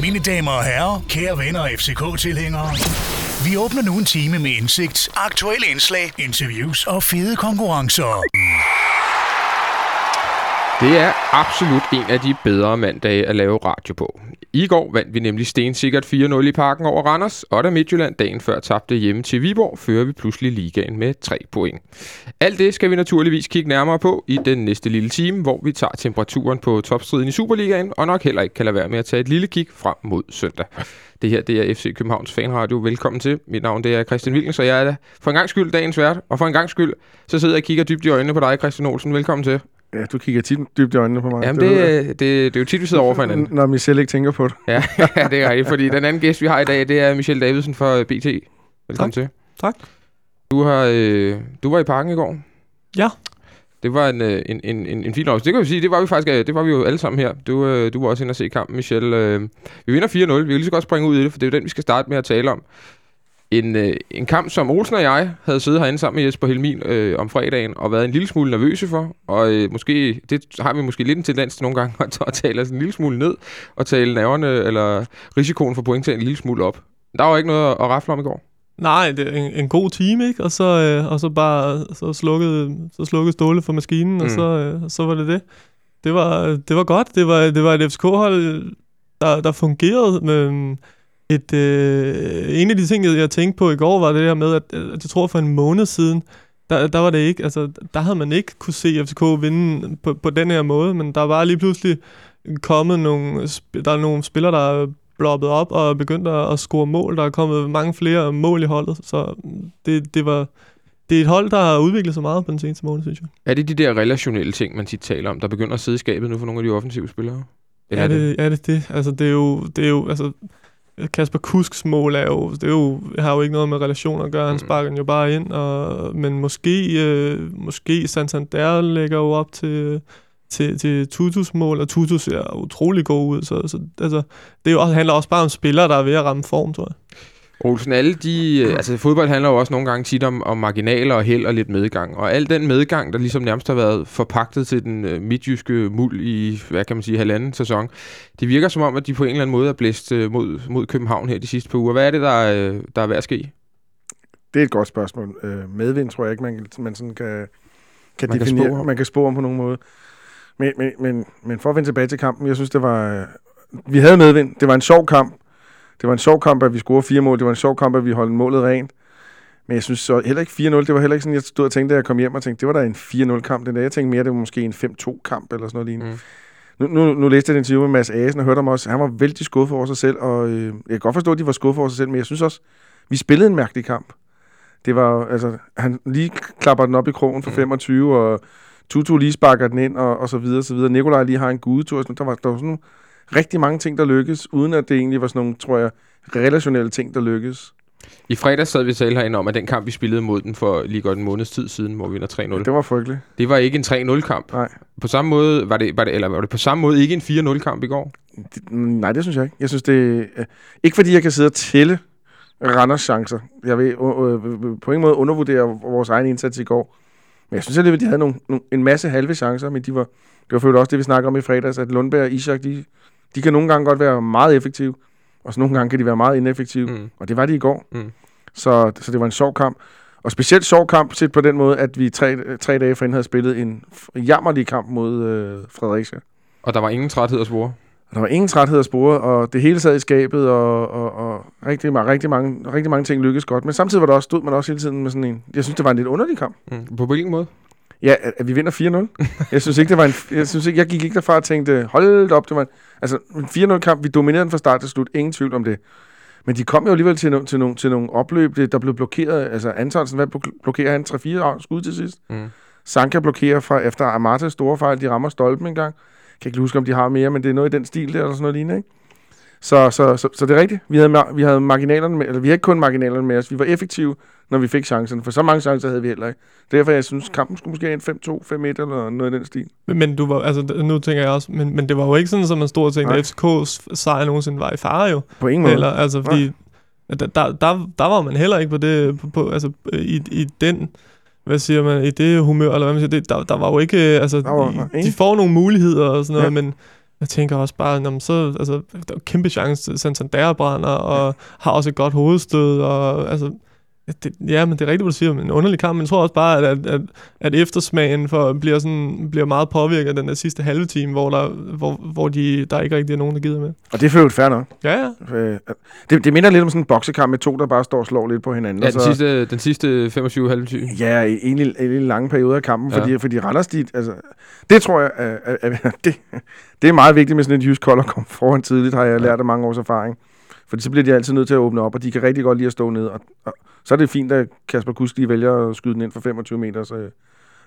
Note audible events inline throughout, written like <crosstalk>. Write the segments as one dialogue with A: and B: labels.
A: Mine damer og herrer, kære venner og FCK-tilhængere. Vi åbner nu en time med indsigt, aktuelle indslag, interviews og fede konkurrencer.
B: Det er absolut en af de bedre mandage at lave radio på. I går vandt vi nemlig stensikkert 4-0 i parken over Randers, og da Midtjylland dagen før tabte hjemme til Viborg, fører vi pludselig ligaen med 3 point. Alt det skal vi naturligvis kigge nærmere på i den næste lille time, hvor vi tager temperaturen på topstriden i Superligaen, og nok heller ikke kan lade være med at tage et lille kig frem mod søndag. Det her det er FC Københavns Fanradio. Velkommen til. Mit navn det er Christian Wilkens, og jeg er for en gang skyld dagens vært, og for en gang skyld så sidder jeg og kigger dybt i øjnene på dig, Christian Olsen. Velkommen til.
C: Ja, du kigger tit dybt i øjnene på mig.
B: Jamen, det, det, det, det er jo tit, vi sidder over for hinanden.
C: Når Michelle ikke tænker på det. <laughs>
B: ja, det er rigtigt, fordi den anden gæst, vi har i dag, det er Michelle Davidsen fra BT. Velkommen
D: Tak.
B: til.
D: Tak.
B: Du, har, øh, du var i parken i går.
D: Ja.
B: Det var en, øh, en, en, en, en fin oplevelse. Det kan vi sige, det var vi faktisk øh, det var vi jo alle sammen her. Du, øh, du var også inde og se kampen, Michelle. Øh, vi vinder 4-0. Vi kan lige så godt springe ud i det, for det er jo den, vi skal starte med at tale om. En, øh, en kamp, som Olsen og jeg havde siddet herinde sammen med Jesper Helmin øh, om fredagen og været en lille smule nervøse for. Og øh, måske, det har vi måske lidt en tendens til nogle gange <laughs> at, at tale os en lille smule ned og tale nerverne eller risikoen for point en lille smule op. Der var ikke noget at, rafle om i går.
D: Nej, det er en, en god time, ikke? Og så, øh, og så bare så slukkede, så slukkede Ståle for maskinen, mm. og så, øh, så var det det. Det var, det var godt. Det var, det var et FCK-hold, der, der fungerede med et... Øh, en af de ting, jeg, tænkte på i går, var det der med, at, at jeg tror for en måned siden, der, der var det ikke, altså, der havde man ikke kunne se FCK vinde på, på den her måde, men der var lige pludselig kommet nogle, der er nogle spillere, der er bloppet op og begyndt at, at score mål. Der er kommet mange flere mål i holdet, så det, det var det er et hold, der har udviklet sig meget på den seneste måned, synes jeg.
B: Er det de der relationelle ting, man tit taler om, der begynder at sidde i skabet nu for nogle af de offensive spillere? Eller
D: er det, er det det? Altså, det er jo, det er jo altså, Kasper Kusks mål er jo, det er jo, har jo ikke noget med relationer at gøre. Han
B: Mm.
D: sparker den jo bare ind, og, men måske, øh, måske Santander lægger jo op til, til, til Tutus mål, og Tutus ser utrolig god ud. Så, så altså, det er jo handler også bare om spillere, der er ved at ramme form, tror jeg.
B: Olsen, alle de... øh, Altså, fodbold handler jo også nogle gange tit om, om marginaler og held og lidt medgang. Og al den medgang, der ligesom nærmest har været forpagtet til den øh, midtjyske muld i, hvad kan man sige, halvanden sæson, det virker som om, at de på en eller anden måde er blæst øh, mod, mod København her de sidste par uger. Hvad er det, der, der er ved at ske?
C: Det er et godt spørgsmål. Medvind tror jeg ikke, man, man sådan kan, kan
B: Man kan
C: definere.
B: om.
C: man kan spå om på nogen måde. Men, men, men, men for at vende tilbage til kampen, jeg synes, det var... Vi havde medvind. Det var en sjov kamp. Det var en sjov kamp, at vi scorede fire mål. Det var en sjov kamp, at vi holdt målet rent. Men jeg synes så heller ikke 4-0. Det var heller ikke sådan, jeg stod og tænkte, da jeg kom hjem og tænkte, det var da en 4-0-kamp. Den der. Jeg tænkte mere, det var måske en 5-2-kamp eller sådan noget lignende.
B: Mm.
C: Nu, nu, nu læste jeg et interview med Mads Asen og hørte ham også. Han var vældig skuffet over sig selv, og øh, jeg kan godt forstå, at de var skuffet over sig selv, men jeg synes også, vi spillede en mærkelig kamp. Det var, altså, han lige klapper den op i krogen for
B: Mm.
C: 25, og Tutu lige sparker den ind, og, og så videre, og så videre. Nikolaj lige har en gudetur. Der var, der var sådan nogle, rigtig mange ting, der lykkedes, uden at det egentlig var sådan nogle, tror jeg, relationelle ting, der lykkedes.
B: I fredags sad vi og talte herinde om, at den kamp, vi spillede mod den for lige godt en måneds tid siden, hvor vi vinder 3-0,
C: Det var frygteligt.
B: det var ikke en 3-0-kamp.
C: Nej.
B: På samme måde, var det, var det, eller var det på samme måde ikke en 4-0-kamp i går?
C: Det, nej, det synes jeg ikke. Jeg synes, det øh, Ikke fordi jeg kan sidde og tælle Randers chancer. Jeg vil øh, øh, på ingen måde undervurdere vores egen indsats i går. Men jeg synes alligevel, de havde nogle, nogle, en masse halve chancer, men de var, det var selvfølgelig også det, vi snakker om i fredags, at Lundberg og Ishak, de, de kan nogle gange godt være meget effektive, og så nogle gange kan de være meget ineffektive, mm. Og det var de i går.
B: Mm.
C: Så, så det var en sjov kamp. Og specielt sjov kamp, set på den måde, at vi tre, tre dage forinden havde spillet en jammerlig kamp mod øh, Fredericia.
B: Og der var ingen træthed at spore.
C: Og der var ingen træthed at spore, og det hele sad i skabet, og, og, og rigtig, ma- rigtig, mange, rigtig mange ting lykkedes godt. Men samtidig var der også, stod man også hele tiden med sådan en... Jeg synes, det var en lidt underlig kamp.
B: Mm. På hvilken måde?
C: Ja, at, vi vinder 4-0. jeg synes ikke, det var en... Jeg, synes ikke, jeg gik ikke derfra og tænkte, hold op, det var en, altså en 4-0-kamp. Vi dominerede den fra start til slut. Ingen tvivl om det. Men de kom jo alligevel til, no, til, nogle, til nogle opløb, der blev blokeret. Altså Antonsen, hvad blok- blokerer han? 3-4 skud til sidst.
B: Mm.
C: Sanka blokerer fra, efter Amatas store fejl. De rammer stolpen en gang. Jeg kan ikke huske, om de har mere, men det er noget i den stil der, eller sådan noget lignende, ikke? Så, så, så, så det er rigtigt. Vi havde, vi havde marginalerne med, eller vi havde ikke kun marginalerne med os. Vi var effektive, når vi fik chancerne, for så mange chancer havde vi heller ikke. Derfor jeg synes, kampen skulle måske en 5-2, 5-1 eller noget i den stil.
D: Men, du var, altså, nu tænker jeg også, men, men det var jo ikke sådan, at man stod og tænkte,
C: Nej.
D: at FCK's sejr nogensinde var i fare jo.
C: På ingen måde.
D: Eller, altså, fordi der, der, der, der var man heller ikke på det, på, på, altså, i, i den, hvad siger man, i det humør, eller hvad man siger, det, der, der var jo ikke, øh, altså,
C: var-
D: de,
C: nej,
D: de får nogle muligheder og sådan noget,
C: Ja.
D: men jeg tænker også bare, når man så, altså, der er kæmpe chance, Santander brænder, og har også et godt hovedstød, og altså, det, ja, men det er rigtigt, hvad du siger, men en underlig kamp, men jeg tror også bare, at, at, at, at eftersmagen for, bliver, sådan, bliver meget påvirket af den der sidste halve time, hvor, der, hvor, hvor de, der ikke rigtig er nogen, der gider med.
C: Og det er for øvrigt fair nok.
D: Ja, ja.
C: Øh, Det, det minder lidt om sådan en boksekamp med to, der bare står og slår lidt på hinanden.
B: Ja, den
C: så,
B: sidste, den sidste 25 halve time.
C: Ja, i egentlig, egentlig lange perioder af kampen,
B: Ja.
C: fordi, fordi Randers, de, altså, det tror jeg, er, er, er, <laughs> det, det er meget vigtigt med sådan et jysk hold at komme foran tidligt, har jeg lært af mange års erfaring. Fordi så bliver de altid nødt til at åbne op, og de kan rigtig godt lide at stå ned. Og, og så er det fint, at Kasper Kusk lige vælger at skyde den ind for 25 meters øh,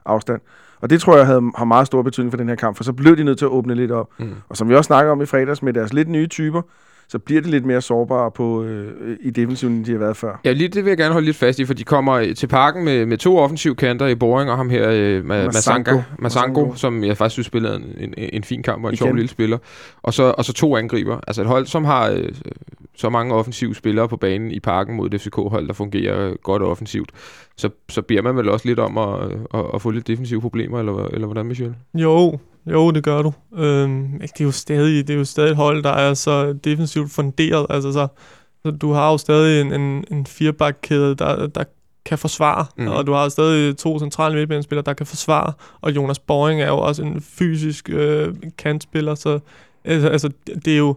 C: afstand. Og det tror jeg havde, har meget stor betydning for den her kamp, for så blev de nødt til at åbne lidt op.
B: Mm.
C: Og som vi også snakker om i fredags med deres lidt nye typer, så bliver de lidt mere sårbare på, øh, i defensiven, end de har været før.
B: Ja, lige, det vil jeg gerne holde lidt fast i, for de kommer til parken med, med to offensive kanter i Boring, og ham her, øh, Ma-
C: Masango.
B: Masango, som jeg faktisk synes spillede en, en, en fin kamp og en sjov lille spiller. Og så, og så to angriber. Altså et hold, som har øh, så mange offensive spillere på banen i parken mod et FCK-hold, der fungerer godt offensivt. Så, så beder man vel også lidt om at, at, at få lidt defensive problemer, eller, eller hvordan, Michel?
D: Jo, jo, det gør du. Øhm, det er jo stadig, det er jo stadig et hold, der er så defensivt funderet. Altså, så, så du har jo stadig en, en, en firebakkæde, der, der kan forsvare, mm. og du har stadig to centrale midtbanespillere, der kan forsvare, og Jonas Boring er jo også en fysisk øh, kantspiller, så altså, altså, det er jo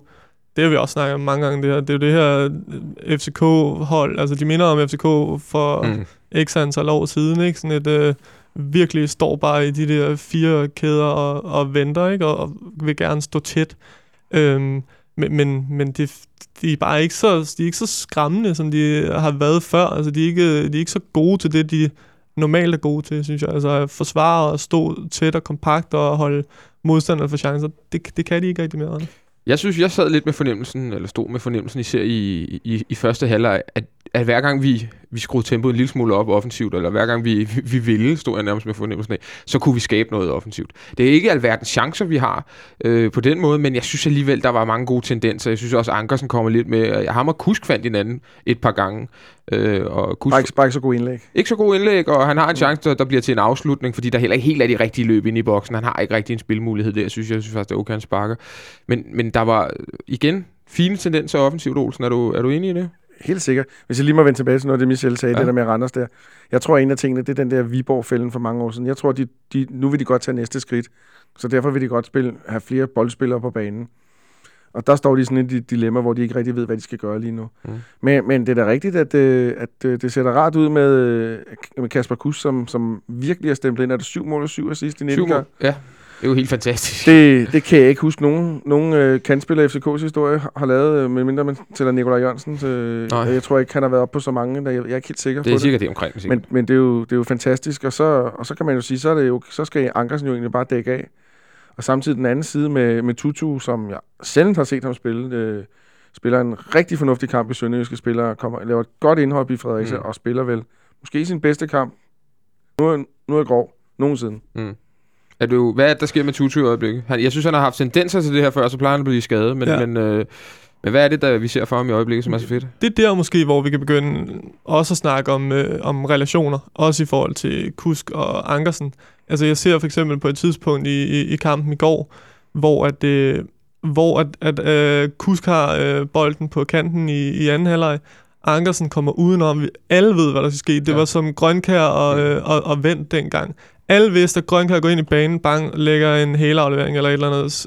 D: det har vi også snakket om mange gange, det her. Det er jo det her øh, FCK-hold, altså de minder om FCK for,
B: Mm.
D: x antal år siden, ikke? Sådan et øh, virkelig står bare i de der fire kæder og, og venter, ikke? Og, og vil gerne stå tæt. Øhm, men men, men det, de er bare ikke så, de er ikke så skræmmende, som de har været før. Altså, de er ikke, de er ikke så gode til det, de normalt er gode til, synes jeg. Altså, at forsvare og stå tæt og kompakt og holde modstanderne for chancer, det, det kan de ikke rigtig mere.
B: Jeg synes, jeg sad lidt med fornemmelsen, eller stod med fornemmelsen især i, i, i første halvleg, at, at hver gang vi, vi skruede tempoet en lille smule op offensivt, eller hver gang vi, vi ville, stod jeg nærmest med fornemmelsen af, så kunne vi skabe noget offensivt. Det er ikke alverdens chancer, vi har øh, på den måde, men jeg synes alligevel, der var mange gode tendenser. Jeg synes også, Ankersen kommer lidt med. Jeg har mig Kusk fandt hinanden et par gange. Øh, og Kusk,
C: Bare ikke, bare ikke så god indlæg.
B: ikke så god indlæg, og han har en chance, der, der bliver til en afslutning, fordi der heller ikke helt er de rigtige løb ind i boksen. Han har ikke rigtig en spilmulighed der, synes jeg. Jeg synes faktisk, det er okay, han sparker. Men, men der var, igen, fine tendenser offensivt, Olsen. Er du, er du enig i det?
C: Helt sikkert. Hvis jeg lige må vende tilbage til noget det, Michel sagde,
B: Ja.
C: det der med Randers der. Jeg tror, en af tingene, det er den der Viborg-fælden for mange år siden. Jeg tror, de, de, nu vil de godt tage næste skridt. Så derfor vil de godt spille, have flere boldspillere på banen. Og der står de i sådan et di- dilemma, hvor de ikke rigtig ved, hvad de skal gøre lige nu.
B: Mm.
C: Men, men det er da rigtigt, at, øh, at øh, det ser da rart ud med, øh, med Kasper Kuss, som, som virkelig er stemplet ind. Er det syv mål og syv assist i 19
B: Syv mål. Ja, det er jo helt fantastisk.
C: Det, det kan jeg ikke huske, nogen, nogen øh, kandspiller i FCK's historie har- har lavet, øh, medmindre man tæller Nikolaj Jørgensen. Øh, jeg tror ikke, han har været oppe på så mange, der, jeg, jeg er ikke helt sikker
B: Det er
C: på
B: sikkert det omkring.
C: det.
B: Sikkert.
C: Men, men det, er jo, det er jo fantastisk, og så, og så kan man jo sige, så, er det jo, så skal Ankersen jo egentlig bare dække af. Og samtidig den anden side med, med Tutu, som jeg sjældent har set ham spille, øh, spiller en rigtig fornuftig kamp i Sønderjyske spiller, kommer, laver et godt indhop i Fredericia,
B: Mm.
C: mm. og spiller vel måske sin bedste kamp. Nu er, nu er grov. Nogensinde.
B: Er du, hvad er det, der sker med Tutu i øjeblikket? Han, jeg synes, han har haft tendenser til det her før, så plejer han at blive skadet. Men, ja. Men, øh, men hvad er det, der vi ser for ham i øjeblikket, som er så fedt?
D: det er der måske, hvor vi kan begynde også at snakke om, øh, om relationer, også i forhold til Kusk og Ankersen. Altså jeg ser for eksempel på et tidspunkt i, i, i kampen i går, hvor at, øh, hvor at, at øh, Kusk har øh, bolden på kanten i, i anden halvleg, Ankersen kommer udenom. Vi alle ved, hvad der skal ske. Det
B: Ja.
D: ja. var som Grønkær og,
B: Mm.
D: øh, og, og Vendt dengang. Alle vidste, at Grønkær går ind i banen, bang, lægger en helaflevering eller et eller andet,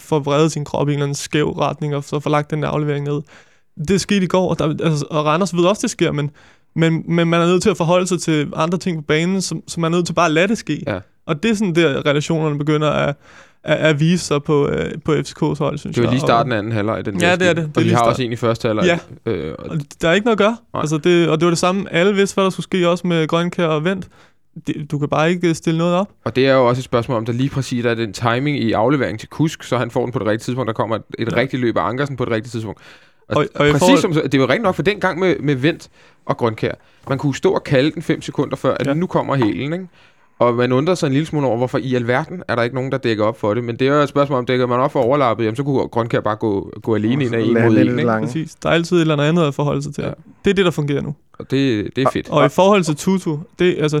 D: får vredet sin krop i en eller anden skæv retning, og så får lagt den der aflevering ned. Det skete i går, og, der, altså, og Randers ved også, det sker, men, men, men man er nødt til at forholde sig til andre ting på banen, som, som man er nødt til bare at lade det ske.
B: Ja.
D: Og det er sådan der, relationerne begynder at, at, at vise sig på, øh, på FCK's hold, synes
B: Det var
D: jeg.
B: lige starten af anden halvleg. Den
D: Ja, det er det. Det
B: Og vi
D: lige
B: har
D: start-
B: også en i første halvleg.
D: Ja.
B: Øh, og
D: Og der er ikke noget at gøre.
B: Nej.
D: Altså det, og det var det samme. Alle vidste, hvad der skulle ske også med Grønkær og Vendt. Det, du kan bare ikke stille noget op.
B: Og det er jo også et spørgsmål om, der lige præcis er den timing i afleveringen til Kusk, så han får den på det rigtige tidspunkt. Der kommer et, et ja. Rigtigt løb af Ankersen på det rigtige tidspunkt. Og,
D: Og- og
B: præcis
D: forhold-
B: som, det var rent nok for den gang med, med Vendt og Grønkær. Man kunne stå og kalde den 5 sekunder før, at. Ja. nu kommer helen, ikke? Og man undrede sig en lille smule over, hvorfor i alverden er der ikke nogen, der dækker op for det. Men det er jo et spørgsmål om, dækker man op for overlappet, jamen så kunne Grønkær bare gå, gå alene ind af en mod en, ikke?
D: Præcis. Der er altid et eller andet at forholde sig til.
B: Ja.
D: Det er det, der fungerer nu.
B: Og det, det er fedt.
D: Og i forhold til Tutu, det, altså,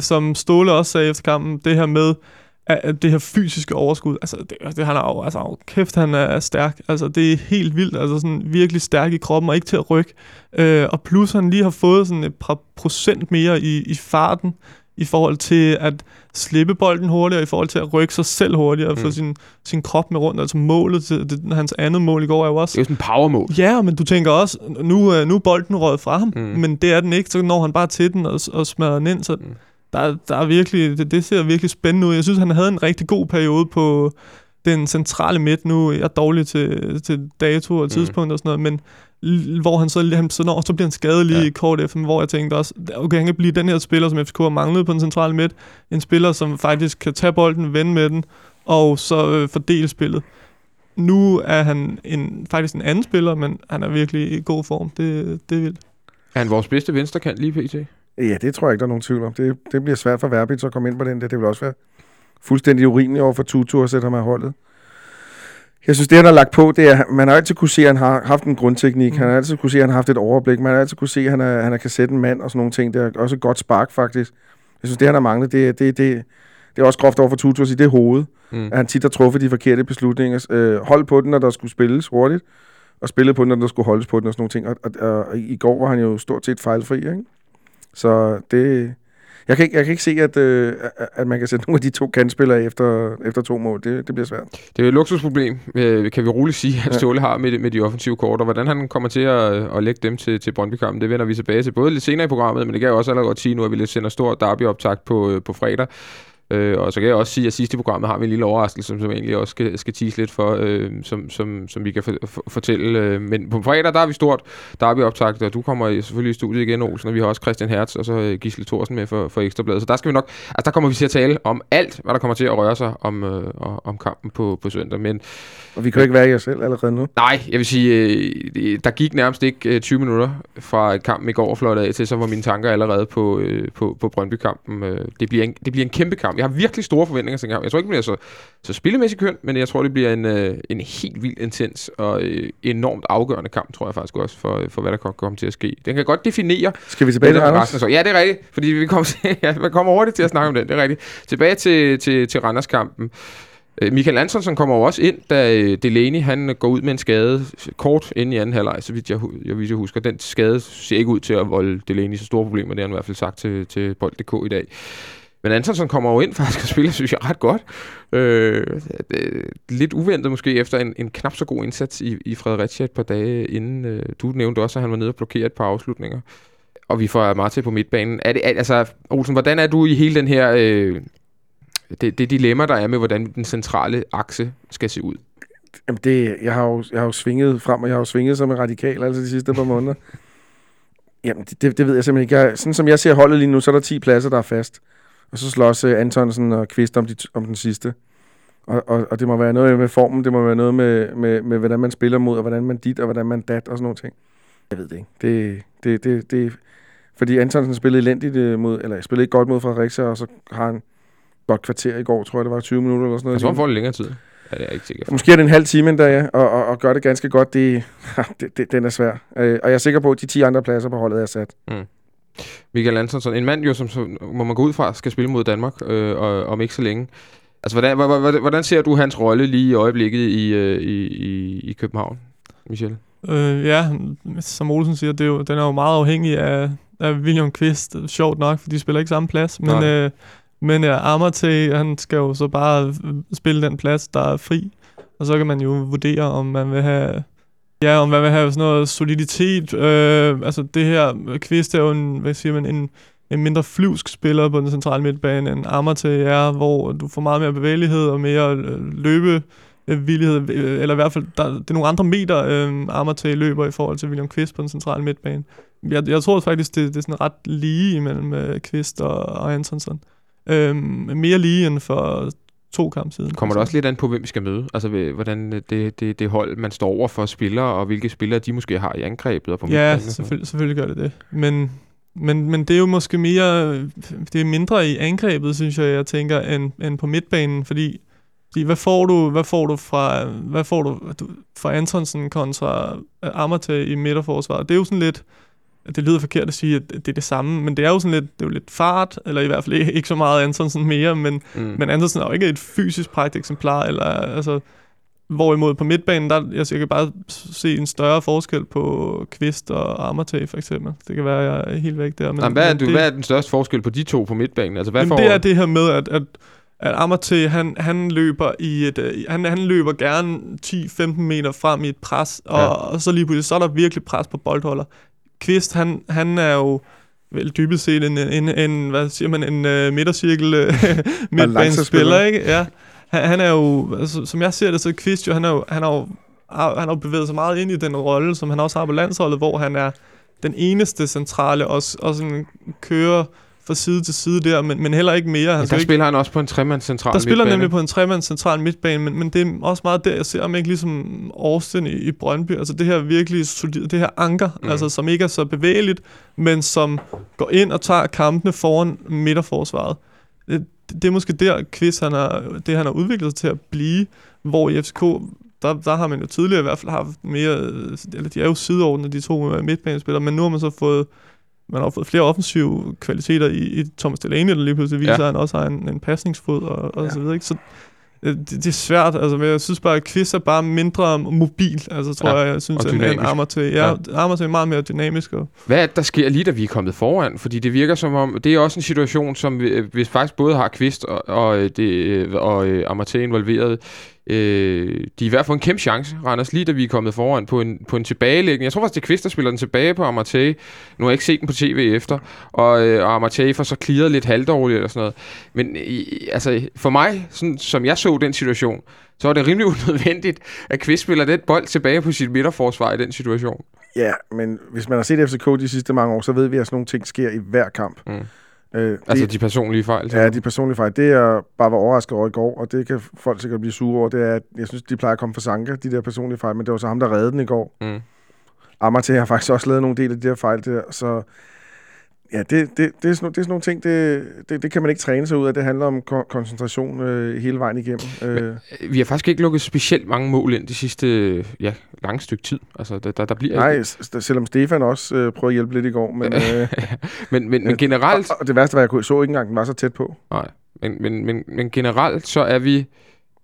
D: som Ståle også sagde efter kampen, det her med, af, det her fysiske overskud. Altså, det, det han er jo, altså, kæft, han er stærk. Altså, det er helt vildt. Altså, sådan virkelig stærk i kroppen og ikke til at rykke. Øh, og plus, han lige har fået sådan et par procent mere i, i farten i forhold til at slippe bolden hurtigere, i forhold til at rykke sig selv hurtigere, og mm. få sin, sin krop med rundt. Altså målet, til, det, hans andet mål i går er jo også...
B: Det er jo sådan en powermål.
D: Ja, men du tænker også, nu, øh, nu er bolden røget fra ham, mm. men det er den ikke, så når han bare til den og, og smadrer den ind, så mm. der, der er virkelig, det, det ser virkelig spændende ud. Jeg synes, han havde en rigtig god periode på den centrale midt nu. Jeg er dårlig til, til dato og mm. tidspunkt mm. og sådan noget, men hvor han så, han, så, når, så bliver han skadet lige ja. kort efter, hvor jeg tænkte også, okay, han kan blive den her spiller, som FCK har manglet på den centrale midt. En spiller, som faktisk kan tage bolden, vende med den, og så øh, fordele spillet. Nu er han en, faktisk en anden spiller, men han er virkelig i god form. Det, det er vildt.
B: Er han vores bedste venstrekant lige pt?
C: Ja, det tror jeg ikke, der er nogen tvivl om. Det, det bliver svært for Verbitz at komme ind på den. Det, det vil også være fuldstændig urimeligt over for Tutu at sætte ham af holdet. Jeg synes, det han har lagt på, det er, man har altid kunne se, at han har haft en grundteknik. Mm. Han har altid kunne se, at han har haft et overblik. Man har altid kunne se, at han, er, han kan sætte en mand og sådan nogle ting. Det er også et godt spark, faktisk. Jeg synes, det han har manglet, det, det, det, det er også groft over for Tutu at sige, det er hovedet. Mm. At han tit har truffet de forkerte beslutninger. Øh, hold på den, når der skulle spilles hurtigt. Og spille på den, når der skulle holdes på den og sådan nogle ting. Og, og, og, og i går var han jo stort set fejlfri, ikke? Så det, jeg kan ikke, jeg kan ikke se, at, øh, at man kan sætte nogle af de to kandspillere efter, efter to mål. Det, det bliver svært.
B: Det er et luksusproblem, øh, kan vi roligt sige, at Ståle har med, med de offensive kort, og hvordan han kommer til at, at lægge dem til, til Brøndby-kampen, det vender vi tilbage til både lidt senere i programmet, men det kan jeg også allerede sige nu, at vi lidt sender stor derby-optakt på, øh, på fredag. Øh, og så kan jeg også sige, at sidste programmet har vi en lille overraskelse, som, som egentlig også skal, skal tease lidt for, øh, som, som, som vi kan for, for, fortælle. Øh, men på fredag, der er vi stort. Der er vi optaget, og du kommer selvfølgelig i studiet igen, Olsen, og vi har også Christian Hertz og så øh, Gisle Thorsen med for, for Ekstrabladet. Så der skal vi nok, altså der kommer vi til at tale om alt, hvad der kommer til at røre sig om, øh, om kampen på, på søndag. Men,
C: og vi kan jo ikke være i os selv allerede nu.
B: Nej, jeg vil sige, øh, der gik nærmest ikke øh, 20 minutter fra kampen i går flot af til, så var mine tanker allerede på, øh, på, på Brøndby-kampen. Øh, det, bliver en, det bliver en kæmpe kamp. Jeg har virkelig store forventninger til den kamp. Jeg tror ikke, det bliver så, så spillemæssigt kønt, men jeg tror, det bliver en, øh, en helt vildt intens og øh, enormt afgørende kamp, tror jeg faktisk også, for, for hvad der kan komme til at ske. Den kan godt definere...
C: Skal vi tilbage til Randers?
B: Så, ja, det er rigtigt, fordi vi kommer, <laughs> ja, man kommer hurtigt til at snakke om den, det er rigtigt. Tilbage til, til, til Randers-kampen. Øh, Michael Antonsen kommer jo også ind, da øh, Delaney han går ud med en skade kort ind i anden halvleg, så vidt jeg, jeg, vidt jeg husker. Den skade ser ikke ud til at volde Delaney så store problemer, det har han i hvert fald sagt til, til Bold.dk i dag. Men Antonsen kommer jo ind faktisk og spiller, synes jeg, ret godt. Øh, lidt uventet måske efter en, en knap så god indsats i, i Fredericia et par dage inden. Øh, du nævnte også, at han var nede og blokere et par afslutninger. Og vi får Martin på midtbanen. Er det, er, altså, Olsen, hvordan er du i hele den her... Øh, det, det dilemma, der er med, hvordan den centrale akse skal se ud?
C: Jamen det, jeg, har jo, jeg har jo svinget frem, og jeg har jo svinget som en radikal altså de sidste par måneder. <laughs> Jamen, det, det, det ved jeg simpelthen ikke. Jeg, sådan som jeg ser holdet lige nu, så er der 10 pladser, der er fast. Og så slås uh, Antonsen og Kvist om, de, om den sidste. Og, og, og det må være noget med formen, det må være noget med, med, med hvordan man spiller mod, og hvordan man dit, og hvordan man dat, og sådan nogle ting. Jeg ved det ikke. Det, det, det, det, fordi Antonsen spillede elendigt uh, mod, eller spillede ikke godt mod Fredericia, og så har han godt kvarter i går, tror jeg, det var 20 minutter eller sådan noget.
B: Jeg tror, han får lidt længere tid. Ja, det er ikke sikkert.
C: Måske er det en halv time endda, ja, og, og, og gør det ganske godt. Det, <laughs> det, det, den er svær. Øh, og jeg er sikker på, at de 10 andre pladser på holdet er sat. Mm.
B: Michael Antonsson, en mand jo, som, som må man gå ud fra, skal spille mod Danmark øh, og, om ikke så længe. Altså, hvordan, hvordan, hvordan ser du hans rolle lige i øjeblikket i, øh, i, i, i København, Michel?
D: Øh, ja, som Olsen siger, det er jo, den er jo meget afhængig af, af William Kvist. Sjovt nok, for de spiller ikke samme plads. Men, øh, men ja, Amarte, han skal jo så bare spille den plads, der er fri. Og så kan man jo vurdere, om man vil have Ja, om man vil have sådan noget soliditet. Øh, altså det her, Kvist er jo en, hvad siger man, en, en mindre flyvsk spiller på den centrale midtbane end Amate er, hvor du får meget mere bevægelighed og mere øh, løbe villighed, øh, eller i hvert fald, der, det er nogle andre meter, øh, Amartey løber i forhold til William Kvist på den centrale midtbane. Jeg, jeg tror faktisk, det, det er sådan ret lige imellem øh, Kvist og, og Antonsen. Øh, mere lige end for to kampe siden.
B: Kommer det også lidt an på, hvem vi skal møde? Altså, hvordan det, det, det hold, man står over for spillere, og hvilke spillere de måske har i angrebet og på
D: Ja, selvfølgelig, selvfølgelig gør det det. Men, men, men det er jo måske mere, det er mindre i angrebet, synes jeg, jeg tænker, end, end på midtbanen, fordi, fordi hvad får du, hvad får du fra, hvad får du, fra Antonsen kontra Amate i midterforsvaret? Det er jo sådan lidt, det lyder forkert at sige, at det er det samme, men det er jo sådan lidt, det er jo lidt fart, eller i hvert fald ikke, ikke så meget Antonsen mere, men,
B: Mm.
D: men Andersen er jo ikke et fysisk pragteksemplar, eller altså, hvorimod på midtbanen, der altså, jeg kan bare se en større forskel på Kvist og Amartey for eksempel. Det kan være, jeg er helt væk der. Men,
B: Jamen, hvad, er,
D: men
B: du,
D: det,
B: hvad er den største forskel på de to på midtbanen? Altså, hvad
D: Jamen,
B: får...
D: det er det her med, at, at, at Amartey, han, han løber i et, øh, han, han løber gerne 10-15 meter frem i et pres, og,
B: ja.
D: og så lige pludselig, så er der virkelig pres på boldholder. Kvist, han, han er jo vel dybest set en, en, en hvad siger man, en uh, midtercirkel uh, <laughs> midtbanespiller, ikke? Ja. Han, han er jo, altså, som jeg ser det, så Kvist jo, han er jo, han er jo, han har bevæget sig meget ind i den rolle, som han også har på landsholdet, hvor han er den eneste centrale, og, og sådan kører fra side til side der, men, men heller ikke mere. Han
B: Men
D: skal
B: der
D: ikke
B: spiller han også på en tremands central
D: der spiller
B: midtbane.
D: nemlig på en tremands central midtbane, men, men det er også meget der, jeg ser, om ikke ligesom Austin i, i Brøndby, altså det her virkelig solide, det her anker,
B: Mm.
D: altså som ikke er så bevægeligt, men som går ind og tager kampene foran midterforsvaret. Det, det er måske der, Kvist, han har, det han har udviklet sig til at blive, hvor i FCK, der, der har man jo tidligere i hvert fald haft mere, eller de er jo sideordnede, de to midtbanespillere, men nu har man så fået man har fået flere offensive kvaliteter i, i Thomas Delaney, der lige pludselig viser,
B: Ja.
D: at han også har en, en pasningsfod og, og
C: Ja.
D: så videre. Ikke? Så øh, det, det, er svært, altså, men jeg synes bare, at Kvist er bare mindre mobil, altså tror
B: Ja,
D: jeg, jeg synes,
B: og
D: end, end
B: dynamisk.
D: Amartey. Ja, ja. Amartey er meget mere dynamisk. Og,
B: Hvad er det, der sker lige da vi er kommet foran? Fordi det virker som om, det er også en situation, som vi, vi faktisk både har Kvist og, og, øh, det, øh, og øh, Amartey involveret. Øh, de er i hvert fald en kæmpe chance, Randers, lige da vi er kommet foran på en, på en tilbagelægning. Jeg tror faktisk, det er Kvist, der spiller den tilbage på Amartey. Nu har jeg ikke set den på tv efter. Og, øh, og Amartey får så clearet lidt halvdårligt eller sådan noget. Men i, altså, for mig, sådan, som jeg så den situation, så er det rimelig <laughs> unødvendigt, at Kvist spiller den bold tilbage på sit midterforsvar i den situation.
C: Ja, men hvis man har set FCK de sidste mange år, så ved vi, at sådan nogle ting sker i hver kamp.
B: Mm.
C: Øh, det,
B: Altså de personlige fejl.
C: Ja, de personlige fejl. Det, jeg bare var overrasket over i går, og det kan folk sikkert blive sure over, det er, at jeg synes, de plejer at komme fra Sanka, de der personlige fejl, men det var så ham, der reddede den i går.
B: Mm.
C: Amartey har faktisk også lavet nogle del af de der fejl der, så ja, det, det, det, er, sådan, det er sådan nogle ting, det, det, det kan man ikke træne sig ud af. Det handler om ko- koncentration øh, hele vejen igennem. Øh,
B: Vi har faktisk ikke lukket specielt mange mål ind de sidste ja, lange stykke tid. Altså, der, der, der bliver
C: nej, s- selvom Stefan også øh, prøvede at hjælpe lidt i går, men, <laughs> øh,
B: men, men, men generelt,
C: og, og det værste var, at jeg så ikke engang, den var så tæt på.
B: nej, men, men, men, men generelt så er vi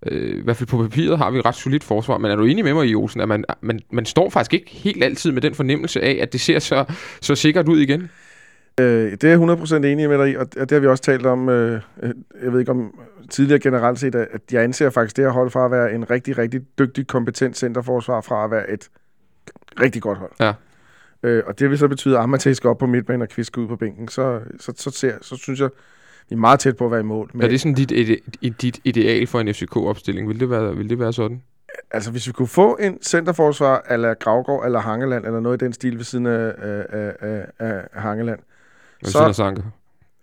B: øh, i hvert fald på papiret har vi et ret solidt forsvar. Men er du enig med mig, Olsen, at man, man, man står faktisk ikke helt altid med den fornemmelse af, at det ser så, så sikkert ud igen?
C: Øh, det er jeg 100% enig med dig i, og det har vi også talt om, øh, øh, jeg ved ikke om tidligere generelt set, at jeg anser faktisk det her hold fra at være en rigtig, rigtig dygtig, kompetent centerforsvar fra at være et rigtig godt hold.
B: Ja.
C: Øh, og det vil så betyde, at Amartey skal op på midtbanen og Kvist skal ud på bænken. Så, så, så, ser, så synes jeg, vi er meget tæt på at være i mål.
B: Er det sådan dit, ide, dit ideal for en FCK-opstilling? Vil det være, vil det være sådan?
C: Altså, hvis vi kunne få en centerforsvar eller Gravgaard eller Hangeland, eller noget i den stil ved siden af, af, af, af Hangeland,
B: Ved
C: Så-
B: siden af Sanka?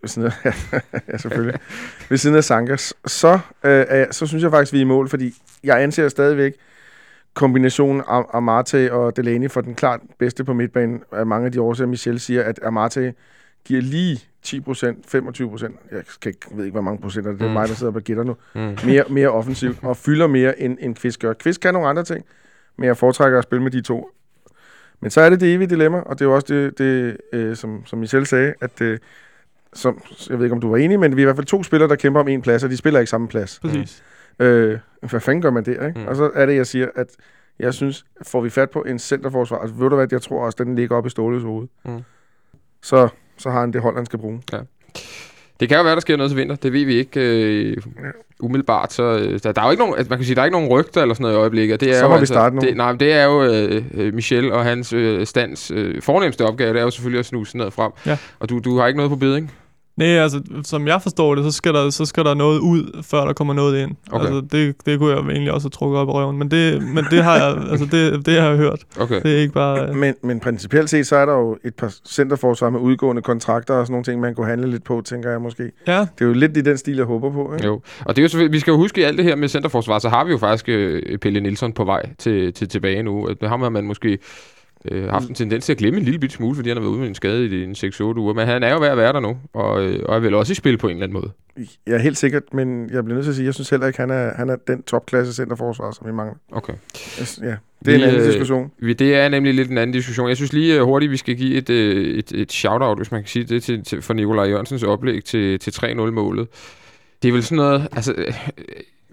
C: ved siden af, <laughs> ja, selvfølgelig, ved siden af Sankas, så, øh, så synes jeg faktisk, vi er i mål, fordi jeg anser stadigvæk kombinationen af Amarte og Delaney for den klart bedste på midtbanen af mange af de årsager, Michel siger, at Amarte giver lige 10% 25% jeg kan ikke, ved ikke, hvor mange procent, det er
B: Mm.
C: mig, der sidder på gætter nu,
B: Mm.
C: mere, mere offensivt og fylder mere, end, end Kvist gør. Kvist kan nogle andre ting, men jeg foretrækker at spille med de to. Men så er det det evige dilemma, og det er jo også det, det øh, som, som Michel sagde, at øh, som, jeg ved ikke, om du var enig, men vi er i hvert fald to spillere, der kæmper om en plads, og de spiller ikke samme plads.
D: præcis.
C: Øh, hvad fanden gør man der, ikke?
B: Mm.
C: Mm. Og så er det, jeg siger, at jeg synes, får vi fat på en centerforsvar, altså ved du hvad, jeg tror også, den ligger op i Ståles hoved.
B: Mm.
C: Så, så har han det hold, han skal bruge.
B: Det kan jo være, der sker noget til vinter. Det ved vi ikke øh, umiddelbart. Så, øh, der, der er jo ikke nogen, altså, man kan sige, der er ikke nogen rygter eller sådan noget i øjeblikket. Det er
C: Så
B: jo,
C: må vi starte nu.
B: Det, nej, men det er jo øh, øh, Michel og hans øh, stands øh, fornemmeste opgave. Det er jo selvfølgelig at snuse noget frem.
D: Ja.
B: Og du, du har ikke noget på beding?
D: Nej, altså, som jeg forstår det, så skal der, så skal der noget ud, før der kommer noget ind.
B: Okay.
D: Altså, det, det kunne jeg egentlig også have trukket op i røven, men det, men det har jeg, altså, det, det har jeg hørt.
B: Okay.
D: Det er ikke bare...
C: Men, men principielt set, så er der jo et par centerforsvar med udgående kontrakter og sådan nogle ting, man kunne handle lidt på, tænker jeg måske.
D: Ja,
C: Det er jo lidt i den stil, jeg håber på. Ikke?
B: Jo. Og det er jo vi skal jo huske i alt det her med centerforsvar, så har vi jo faktisk øh, Pelle Nielsen på vej til, til tilbage nu. At Ham har man måske øh, haft en tendens til at glemme en lille bit smule, fordi han har været ude med en skade i en 6-8 uger. Men han er jo ved at være der nu, og, øh, og er vel også i spil på en eller anden måde.
C: Ja, helt sikkert, men jeg bliver nødt til at sige, at jeg synes heller ikke, han er, han er den topklasse centerforsvar, som vi mangler.
B: Okay.
C: Altså, Ja, det er
B: Vi,
C: en anden
B: øh,
C: diskussion.
B: Vi, det er nemlig lidt en anden diskussion. Jeg synes lige øh, hurtigt, vi skal give et, øh, et, et shout-out, hvis man kan sige det, til, til, for Nikolaj Jørgensens oplæg til, til 3-0-målet. Det er vel sådan noget... Altså,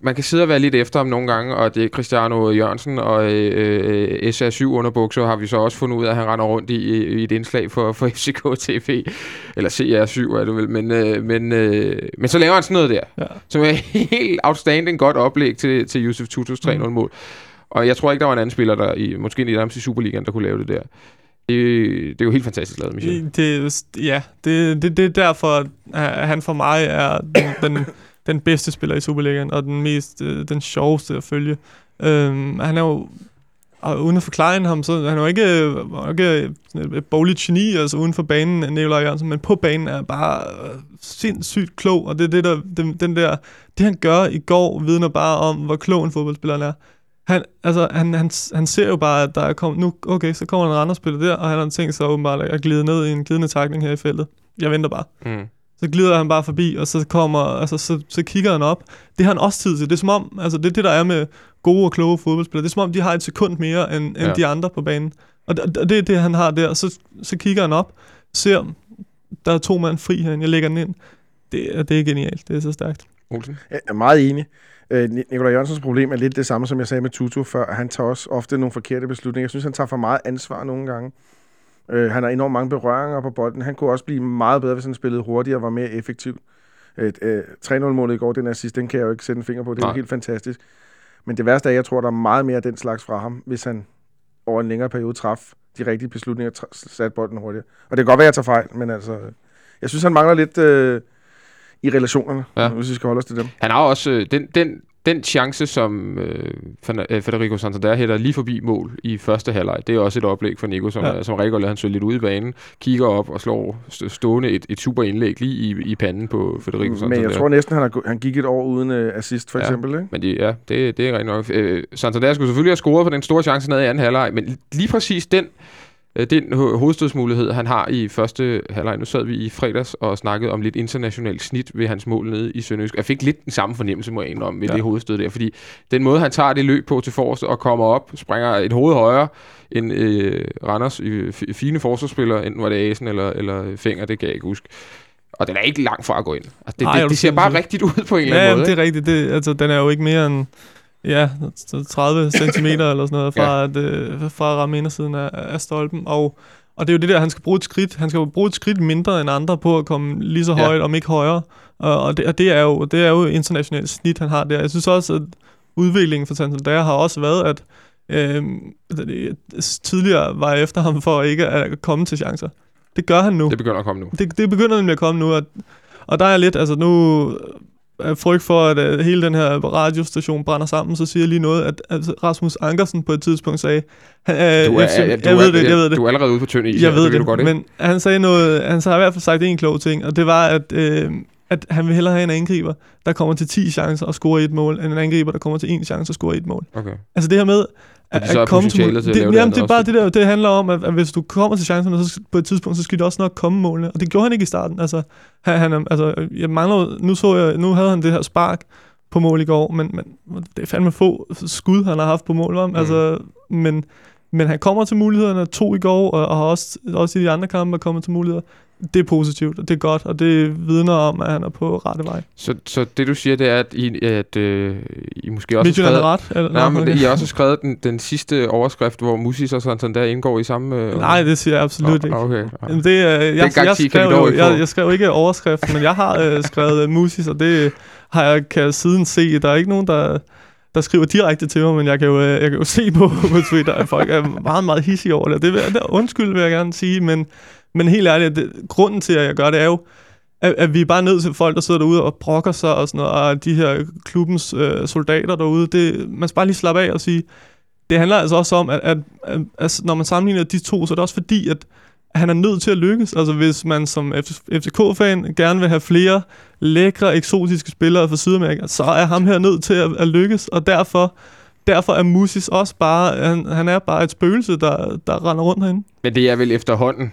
B: man kan sidde og være lidt efter ham nogle gange, og det er Cristiano Jørgensen og øh, øh, SR7 underbukser, har vi så også fundet ud af, at han render rundt i, i et indslag for, for <laughs> FCK TV, eller CR7 er det vel, men, øh, men, øh, men så laver han sådan noget der,
D: Ja.
B: som er helt outstanding godt oplæg til, til Yusuf Tutus 3-0-mål. Og jeg tror ikke, der var en anden spiller, der i, måske nærmest i Superligaen, der kunne lave det der. Det, det er jo helt fantastisk lavet, Michel.
D: Det, det, ja, det, det, det er derfor, at han for mig er den, den, den bedste spiller i Superligaen, og den mest øh, den sjoveste at følge. Øh, han er jo, og uden at forklare ham, så han er jo ikke, øh, er ikke et, et bogligt geni, altså uden for banen, Nikolaj Jørgensen, men på banen er bare øh, sindssygt klog, og det er det, der, den, den der, det han gør i går, vidner bare om, hvor klog en fodboldspiller han er. Han, altså, han, han, han ser jo bare, at der er kommet, nu, okay, så kommer en anden spiller der, og han har tænkt sig åbenbart at glide ned i en glidende takning her i feltet. Jeg venter bare.
B: Mm.
D: Så glider han bare forbi, og så kommer, altså, så, så kigger han op. Det har han også tid til. Det er som om, altså, det er det, der er med gode og kloge fodboldspillere. Det er som om, de har et sekund mere, end, end
B: Ja.
D: de andre på banen. Og det, det er det, han har der. Så, så kigger han op, ser, der er to mand fri herinde, jeg lægger den ind. Det, er- det er genialt. Det er så stærkt.
B: Olsen?
C: Jeg er meget enig. Øh, Ni- Nikolaj Jørgensens problem er lidt det samme, som jeg sagde med Tutu før. Han tager også ofte nogle forkerte beslutninger. Jeg synes, han tager for meget ansvar nogle gange. Øh, han har enormt mange berøringer på bolden. Han kunne også blive meget bedre, hvis han spillede hurtigere og var mere effektiv. Øh, øh, 3-0-målet i går, den assist, den kan jeg jo ikke sætte en finger på. Det er helt fantastisk. Men det værste er, at jeg tror, der er meget mere af den slags fra ham, hvis han over en længere periode traf de rigtige beslutninger satte bolden hurtigere. Og det kan godt være, at jeg tager fejl, men altså... øh, Jeg synes, han mangler lidt øh, i relationerne,
B: ja.
C: hvis vi skal holde os til dem.
B: Han har også øh, den, den, den chance, som øh, øh, Federico Santander hætter lige forbi mål i første halvleg. Det er også et oplæg for Nico, som,
D: Ja.
B: som lader han så lidt ude i banen, kigger op og slår st- stående et, et super indlæg lige i, i panden på Federico Santander.
C: Men jeg tror næsten, han, har, han gik et år uden øh, assist, for
B: Ja.
C: eksempel. Ikke?
B: Men de, ja, det, det er rigtig nok. Øh, Santander skulle selvfølgelig have scoret på den store chance nede i anden halvleg, men lige præcis den, øh, den ho- hovedstødsmulighed, han har i første halvleg. Nu sad vi i fredags og snakkede om lidt internationalt snit ved hans mål nede i Sønderjysk. Jeg fik lidt den samme fornemmelse, må jeg indrømme, med
D: Ja.
B: ja. det hovedstød der, fordi den måde, han tager det løb på til forrest og kommer op, springer et hoved højere end øh, Randers øh, fine forsvarsspiller, enten var det Asen eller, eller Fenger, det kan jeg ikke huske. Og den er ikke langt fra at gå ind. Altså, det,
D: Nej, er
B: det,
D: du
B: det ser bare rigtigt ud på en eller
D: Ja,
B: anden
D: jamen,
B: måde.
D: det er rigtigt. Det, altså, den er jo ikke mere end ja, 30 cm eller sådan noget fra, ja. at, øh, fra at ramme indersiden af, af stolpen. Og, og det er jo det der, han skal bruge et skridt. Han skal jo bruge et skridt mindre end andre på at komme lige så
B: Ja.
D: højt, om ikke højere. Og, og, det, og det, er jo, det er jo internationalt snit, han har der. Jeg synes også, at udviklingen for Santander har også været, at øh, det, tidligere var jeg efter ham for ikke at komme til chancer. Det gør han nu.
B: Det begynder at komme nu.
D: Det, det begynder nemlig at komme nu, og, og der er lidt, altså nu er frygt for, at uh, hele den her radiostation brænder sammen, så siger jeg lige noget, at, at Rasmus Ankersen på et tidspunkt sagde, han, uh,
B: Du er,
D: FC,
B: du
D: jeg
B: er,
D: ved det, jeg ved det,
B: Du er allerede ude på tynd is.
D: jeg ved
B: det.
D: det,
B: Du godt, ikke?
D: men han sagde noget, han har i hvert fald sagt en klog ting, og det var, at, øh, at han vil hellere have en angriber, der kommer til 10 chancer og scorer et mål, end en angriber, der kommer til en chance og scorer et mål.
B: Okay.
D: Altså det her med,
B: Fordi så er potentialet til at
D: det,
B: lave det
D: jamen,
B: andet
D: det er bare det der, det handler om, at, at hvis du kommer til chancerne, så på et tidspunkt, så skal det også nok komme målene. Og det gjorde han ikke i starten. Altså, han, han, altså jeg mangler, nu så jeg, nu havde han det her spark på mål i går, men, men det er fandme få skud, han har haft på mål. Om. Altså, men, men han kommer til mulighederne, to i går, og, og har også, også i de andre kampe er kommet til muligheder. Det er positivt, og det er godt, og det vidner om, at han er på rette vej.
B: Så, så det du siger, det er, at I, at, øh, I måske også
D: Midtjylland
B: har skrevet...
D: ret? Eller,
B: Nej, men
D: okay.
B: I har også skrevet den, den sidste overskrift, hvor Musis og Santander indgår i samme... Øh,
D: Nej, det siger jeg absolut
B: Nå,
D: ikke.
B: Okay.
D: Jamen, det, er- jeg, jeg, jeg, skrev jo, jeg, jeg skrev ikke overskrift, men jeg har øh, skrevet Musis, og det har jeg kan siden se. Der er ikke nogen, der, der skriver direkte til mig, men jeg kan jo, øh, jeg kan jo se på, <laughs> på Twitter, at folk er meget, meget hissige over det. Det, vil, der, undskyld, vil jeg gerne sige, men, men helt ærligt, det, grunden til, at jeg gør det, er jo, at, at vi er bare nødt til folk, der sidder derude og brokker sig og sådan noget, og de her klubbens øh, soldater derude, det, man skal bare lige slappe af og sige, det handler altså også om, at, at, at, at når man sammenligner de to, så er det også fordi, at han er nødt til at lykkes. Altså hvis man som FCK-fan gerne vil have flere lækre, eksotiske spillere fra Sydamerika, så er ham her nødt til at, at lykkes, og derfor derfor er Musis også bare, han, han er bare et spøgelse, der, der render rundt herinde.
B: Men det er vel efterhånden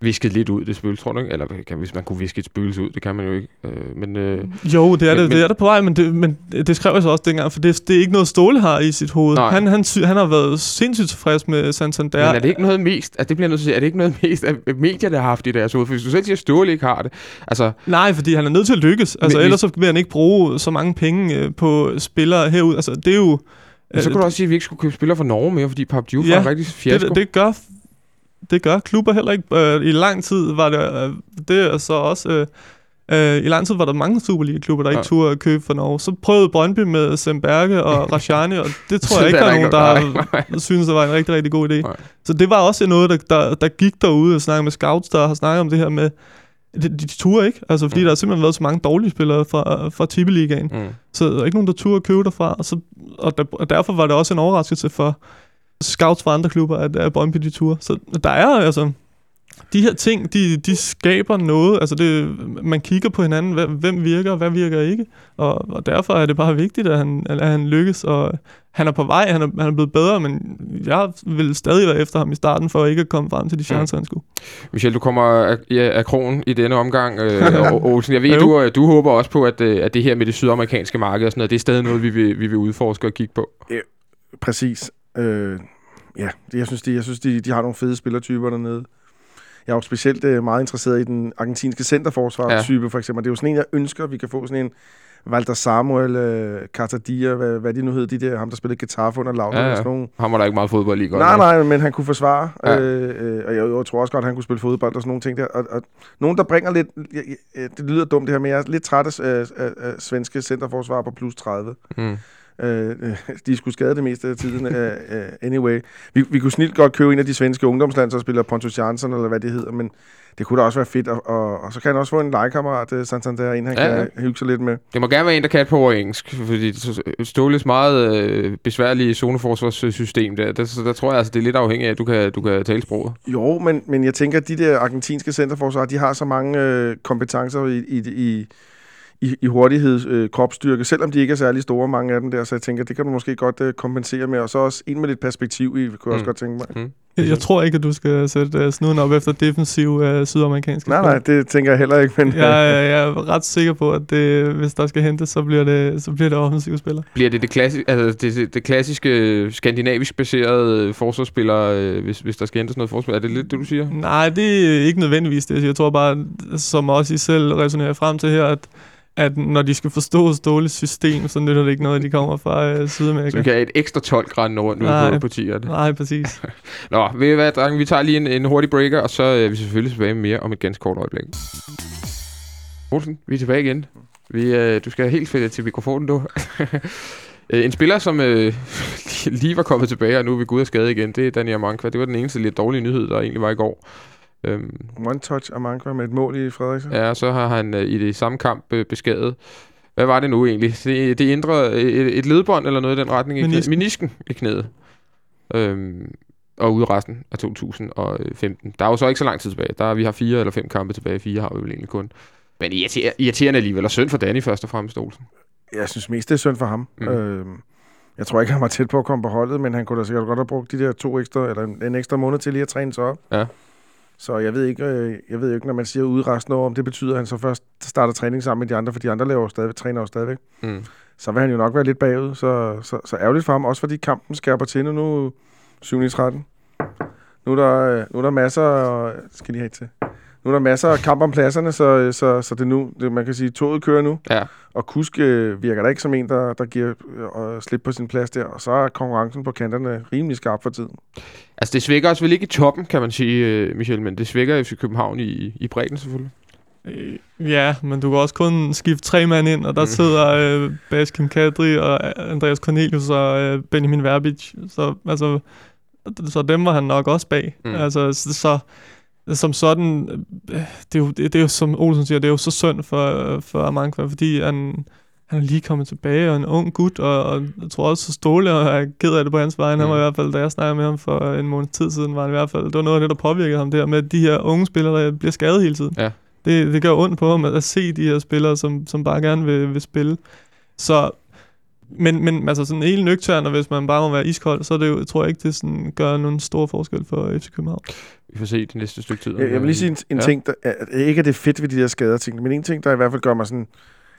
B: visket lidt ud, det spøgelse, tror du ikke? Eller kan, hvis man kunne viske et spøgelse ud, det kan man jo ikke. Øh, men, øh,
D: Jo, det er
B: Men-
D: det,
B: men-
D: det er det på vej, men det, men det skrev jeg så også dengang, for det, det er ikke noget Ståle har i sit hoved.
B: Nej.
D: Han, han, sy- han har været sindssygt tilfreds med Santander.
B: men er det ikke noget mest, altså det bliver nødt til at sige, er det ikke noget mest, at medier, der har haft i deres hoved? For hvis du selv siger, at Ståle ikke har det, altså,
D: Nej, fordi han er nødt til at lykkes. Altså,
B: Men-
D: ellers så vil han ikke bruge så mange penge øh, på spillere herud. Altså, det er jo...
B: øh, så kunne du også sige, at vi ikke skulle købe spillere for Norge mere, fordi Pap Diouf
D: Ja,
B: var en rigtig fiasko.
D: det, det gør det gør klubber heller ikke. Øh, I lang tid var det, øh, det er så også... Øh, øh, I lang tid var der mange Superliga-klubber, der
B: Ja.
D: ikke turde købe for Norge. Så prøvede Brøndby med Semberge og <laughs> Rashani, og det tror jeg ikke, der
B: er
D: nogen, der har, <laughs> synes, det var en rigtig, rigtig god idé.
B: Nej.
D: Så det var også noget, der, der, der gik derude og snakkede med scouts, der har snakket om det her med, de, de turde ikke, altså fordi
B: Mm.
D: der har simpelthen været så mange dårlige spillere fra, fra Tippeligaen.
B: Mm.
D: Så der er ikke nogen, der turde at købe derfra. Og, så, og, der, og derfor var det også en overraskelse for scouts fra andre klubber, at, at Brøndby de turde. Så der er altså... De her ting, de, de skaber noget. Altså det, man kigger på hinanden, hvem, hvem virker, og hvad virker ikke. Og, og derfor er det bare vigtigt, at han, at han lykkes. Og han er på vej, han er, han er blevet bedre, men jeg vil stadig være efter ham i starten, for ikke at komme frem til de chancer, han skulle.
B: Michel, du kommer af, ja, af krogen i denne omgang, øh, <laughs> og Olsen. Jeg ved, du, øh, du håber også på, at, øh, at det her med det sydamerikanske marked og sådan noget, det er stadig noget, vi vil, vi vil udforske og kigge på.
C: Præcis. Øh, ja, jeg synes, de, jeg synes de, de har nogle fede spillertyper dernede. Jeg er jo specielt øh, meget interesseret i den argentinske centerforsvar-type, ja. for eksempel. Det er jo sådan en, jeg ønsker, vi kan få sådan en Walter Samuel, øh, Cartadia, hvad, hvad de nu hed, de der, ham der spillede Getafe under Laudrup,
B: Ja,
C: ja, sådan nogle.
B: Ham var der ikke meget fodbold i, godt
C: Nej, nej, men han kunne forsvare,
B: Ja.
C: øh, øh, og jeg, jeg tror også godt, han kunne spille fodbold og sådan nogle ting der. Og, og nogen, der bringer lidt, jeg, jeg, det lyder dumt det her, men jeg er lidt træt af, af, af svenske centerforsvar på plus 30.
B: Mm.
C: Øh, øh, de skulle skade det meste af tiden. uh, uh, anyway. Vi, vi kunne snilt godt købe en af de svenske ungdomslandsholdsspillere, Pontus Jansson, eller hvad det hedder, men det kunne da også være fedt. Og, og, og så kan han også få en legekammerat, uh, Santander, en han
B: Ja,
C: ja,
B: ja.
C: kan hygge sig lidt med.
B: Det må gerne være en, der kan et på over engelsk, fordi Ståles meget øh, besværlige zoneforsvarssystem, der, der, så der tror jeg, altså, det er lidt afhængigt af, at du kan, du kan tale sproget.
C: Jo, men, men jeg tænker, at de der argentinske centerforsvar, de har så mange øh, kompetencer i, i, i, i, i hurtighed, øh, kropsstyrke, selvom de ikke er særlig store, mange af dem der, så jeg tænker, det kan du måske godt øh, kompensere med, og så også en med lidt perspektiv i, kunne jeg
B: Mm.
C: også godt tænke mig.
D: Jeg, jeg tror ikke, at du skal sætte uh, snuden op efter defensiv uh, sydamerikanske
C: Nej, nej, det tænker jeg heller ikke, men...
D: jeg, jeg er ret sikker på, at det, hvis der skal hentes, så bliver det, så bliver det offensive spiller.
B: Bliver det det, klassi- altså det, det, det klassiske, skandinavisk baserede forsvarsspiller, øh, hvis, hvis der skal hentes noget forsvar? Er det lidt det, du siger?
D: Nej, det er ikke nødvendigvis det. Jeg tror bare, som også I selv resonerer frem til her, at, at når de skal forstå Ståles system, så nytter det ikke noget, at de kommer fra
B: Så
D: Sydamerika.
B: vi kan have et ekstra 12 grader rundt ude på, tierne.
D: Nej, præcis. <laughs>
B: Nå, ved I hvad, drenge? Vi tager lige en, en hurtig breaker, og så øh, er vi selvfølgelig tilbage med mere om et ganske kort øjeblik. Olsen, vi er tilbage igen. Vi, øh, du skal helt fedt til mikrofonen, du. <laughs> Øh, en spiller, som øh, <laughs> lige var kommet tilbage, og nu er vi gået af skade igen, det er Daniel Mankva. Det var den eneste lidt dårlige nyhed, der egentlig var i går. Øhm,
C: One touch af Mankva med et mål i Frederiksen.
B: ja, så har han øh, i det samme kamp øh, beskadet. Hvad var det nu egentlig? Det, det indre, et, et ledbånd eller noget i den retning? i knæ-
D: Menisken.
B: Menisken i knæet. Øhm, og ude resten af 2015. Der er jo så ikke så lang tid tilbage. Der er, vi har fire eller fem kampe tilbage. Fire har vi vel egentlig kun. Men irriter- irriterende alligevel. Og synd for Danny først og fremmest, Olsen.
C: Jeg synes mest, det er synd for ham.
B: Mm.
C: Mm. Øhm, jeg tror ikke, han var tæt på at komme på holdet, men han kunne da sikkert godt have brugt de der to ekstra, eller en, en ekstra måned til lige at træne sig op.
B: Ja.
C: Så jeg ved ikke, øh, jeg ved ikke når man siger ude resten af år, om det betyder, at han så først starter træning sammen med de andre, for de andre laver stadig, træner jo stadigvæk.
B: Mm.
C: Så vil han jo nok være lidt bagud, så, så, så ærgerligt for ham, også fordi kampen skærper til nu, nu 7 13. Nu er der, øh, nu er der masser, og, skal de have til? Nu er der masser af kamp om pladserne, så, så, så det er nu, det, man kan sige, toget kører nu.
B: Ja.
C: Og Kusk øh, virker da ikke som en, der, der giver øh, slip på sin plads der. Og så er konkurrencen på kanterne rimelig skarp for tiden.
B: Altså, det svækker os vel ikke i toppen, kan man sige, øh, Michel, men det svækker FC København i, i bredden selvfølgelig.
D: Øh, Ja, men du kan også kun skifte tre mand ind, og der
B: Mm.
D: sidder øh, Baskin Kadri og Andreas Cornelius og øh, Benjamin Verbic. Så, altså, så dem var han nok også bag.
B: Mm.
D: Mm. Altså, så, så som sådan, øh, det er, jo, det, det er jo, som Olsen siger, det er jo så synd for, for Amankva, fordi han, han er lige kommet tilbage, og en ung gut, og, og jeg tror også, at Ståle er ked af det på hans vej. Han
B: Mm.
D: var i hvert fald, da jeg snakkede med ham for en måned tid siden, var han i hvert fald, det var noget af det, der påvirkede ham der, med at de her unge spillere, der bliver skadet hele tiden.
B: Ja.
D: Det, det gør ondt på ham at, at se de her spillere, som, som bare gerne vil, vil spille. Så Men, men altså sådan helt nøgtern, og hvis man bare må være iskold, så er det jo, tror jeg ikke, det sådan gør nogen stor forskel for FC København.
B: Vi får se det næste stykke tid.
C: Jeg, jeg vil lige sige en, en
B: Ja.
C: ting, der, er- ikke at det er fedt ved de der skader ting, men en ting, der i hvert fald gør mig sådan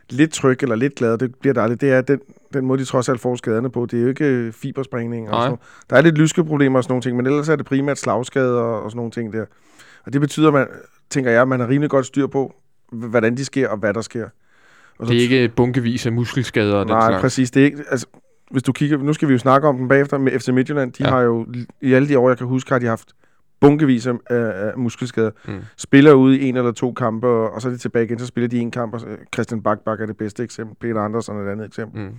C: lidt tryg eller lidt glad, det bliver aldrig, det er den, den måde, de trods alt får skaderne på. Det er jo ikke øh, fibersprængning og sådan noget. Der er lidt lyskeproblemer og sådan nogle ting, men ellers er det primært slagskader og, og sådan nogle ting der. Og det betyder, at man, tænker jeg, at man har rimelig godt styr på, hvordan de sker og hvad der sker. Og
B: Det er ikke bunkevis af muskelskader og den
C: Nej,
B: slags.
C: præcis. Det er ikke, altså, hvis du kigger, nu skal vi jo snakke om dem bagefter med FC Midtjylland. De
B: Ja.
C: har jo, i alle de år, jeg kan huske, har de haft bunkevis af, af, muskelskader.
B: Mm.
C: Spiller ude i en eller to kampe, og, og så er de tilbage igen, så spiller de en kamp. Og, Christian Bakbak er det bedste eksempel. Peter Andersen er et andet eksempel.
B: Mm.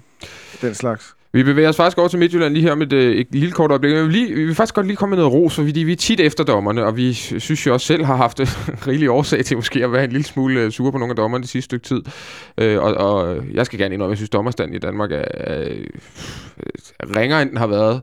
C: Den slags.
B: Vi bevæger os faktisk over til Midtjylland lige her med et, et lille kort øjeblik. Men vi, lige, vi vil faktisk godt lige komme med noget ros, fordi vi er tit efter dommerne, og vi synes jo også selv har haft <laughs> rigelig årsag til måske at være en lille smule øh, sure på nogle af dommerne det sidste stykke tid. Øh, og, og jeg skal gerne indrømme, at jeg synes, dommerstanden i Danmark er, er, er ringere, end den har været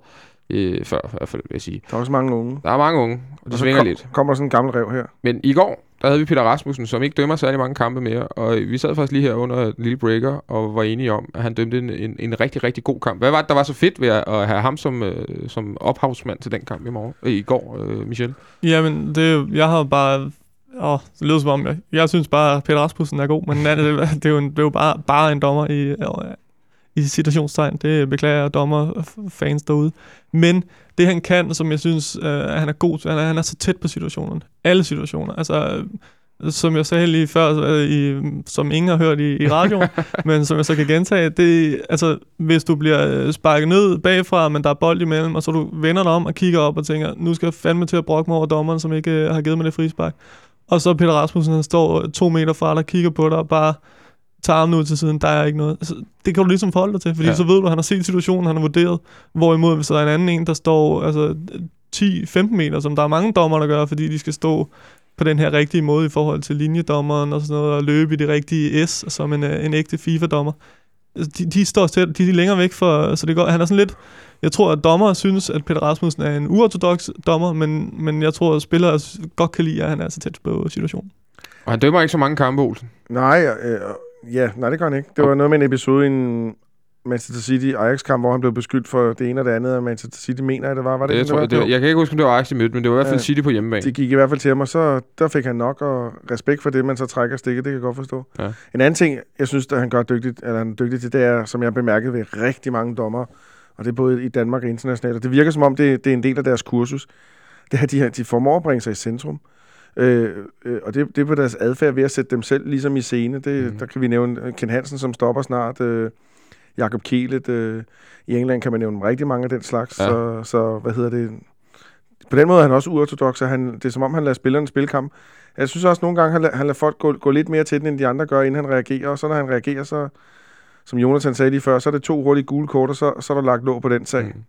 B: øh, før, i hvert fald, vil jeg sige.
C: Der er også mange unge.
B: Der er mange unge, og
C: Og så
B: svinger
C: kom,
B: lidt.
C: kommer der sådan en gammel rev her.
B: Men i går, der havde vi Peter Rasmussen, som ikke dømmer særlig mange kampe mere. Og vi sad faktisk lige her under en lille breaker og var enige om, at han dømte en, en, en rigtig, rigtig god kamp. Hvad var det, der var så fedt ved at, have ham som, øh, som ophavsmand til den kamp i, morgen, øh, i går, øh, Michel?
D: Jamen, det, jeg har bare... Åh, det lyder som om, jeg, jeg synes bare, at Peter Rasmussen er god, men det, <laughs> det, er jo, en, det er jo bare, bare en dommer i, øh, i citationstegn. Det beklager jeg dommerfans derude. Men det han kan, som jeg synes, øh, at han er god til, han er, han er så tæt på situationerne. Alle situationer. Altså, øh, som jeg sagde lige før, øh, i, som ingen har hørt i, i radioen, <laughs> men som jeg så kan gentage, det altså, hvis du bliver øh, sparket ned bagfra, men der er bold imellem, og så du vender dig om og kigger op og tænker, nu skal jeg fandme til at brokke mig over dommeren, som ikke øh, har givet mig det frispark. Og så Peter Rasmussen, han står to meter fra dig, kigger på dig og bare tager armen ud til siden, der er ikke noget. Altså, det kan du ligesom forholde dig til, fordi
B: Ja.
D: så ved du, at han har set situationen, han har vurderet. Hvorimod, hvis der er en anden en, der står altså, 10-15 meter, som der er mange dommer, der gør, fordi de skal stå på den her rigtige måde i forhold til linjedommeren og sådan noget, og løbe i det rigtige S, som en, øh, en ægte FIFA-dommer. Altså, De, de står tæt, de er længere væk for, så det går, han er sådan lidt, jeg tror, at dommer synes, at Peter Rasmussen er en uortodox dommer, men, men jeg tror, at spillere godt kan lide, at han er så tæt på situationen.
B: Og han dømmer ikke så mange kampe, Olsen.
C: Nej, øh, ja, nej, det gør han ikke. Det var noget med en episode i en Manchester City-Ajax-kamp, hvor han blev beskyldt for det ene og det andet, og Manchester City mener, at det var. Var det,
B: jeg,
C: sådan,
B: tror,
C: det, var?
B: det, jeg kan ikke huske, om det var Ajax, de mødte, men det var i hvert fald
C: Ja.
B: City på hjemmebane.
C: Det gik i hvert fald til mig, så der fik han nok og respekt for det, men så trækker stikket, det kan jeg godt forstå.
B: Ja.
C: En anden ting, jeg synes, at han gør dygtigt, eller han er dygtig til, det er, som jeg bemærkede ved rigtig mange dommer, og det er både i Danmark og internationalt, og det virker som om, det, det er en del af deres kursus, det er, at de, de formår at bringe sig i centrum. Øh, øh, og det, det er på deres adfærd ved at sætte dem selv ligesom i scene. Det, mm. Der kan vi nævne øh, Ken Hansen, som stopper snart. Øh, Jakob Kielet. Øh, I England kan man nævne rigtig mange af den slags.
B: Ja.
C: Så, så hvad hedder det? På den måde er han også uortodox, og han, det er som om, han lader spillerne spille kamp. Jeg synes også nogle gange, han lader, han lader folk gå, gå lidt mere til den, end de andre gør, inden han reagerer. Og så når han reagerer, så, som Jonathan sagde lige før, så er det to hurtige gule kort, og så, så er der lagt låg på den sag.
B: Mm.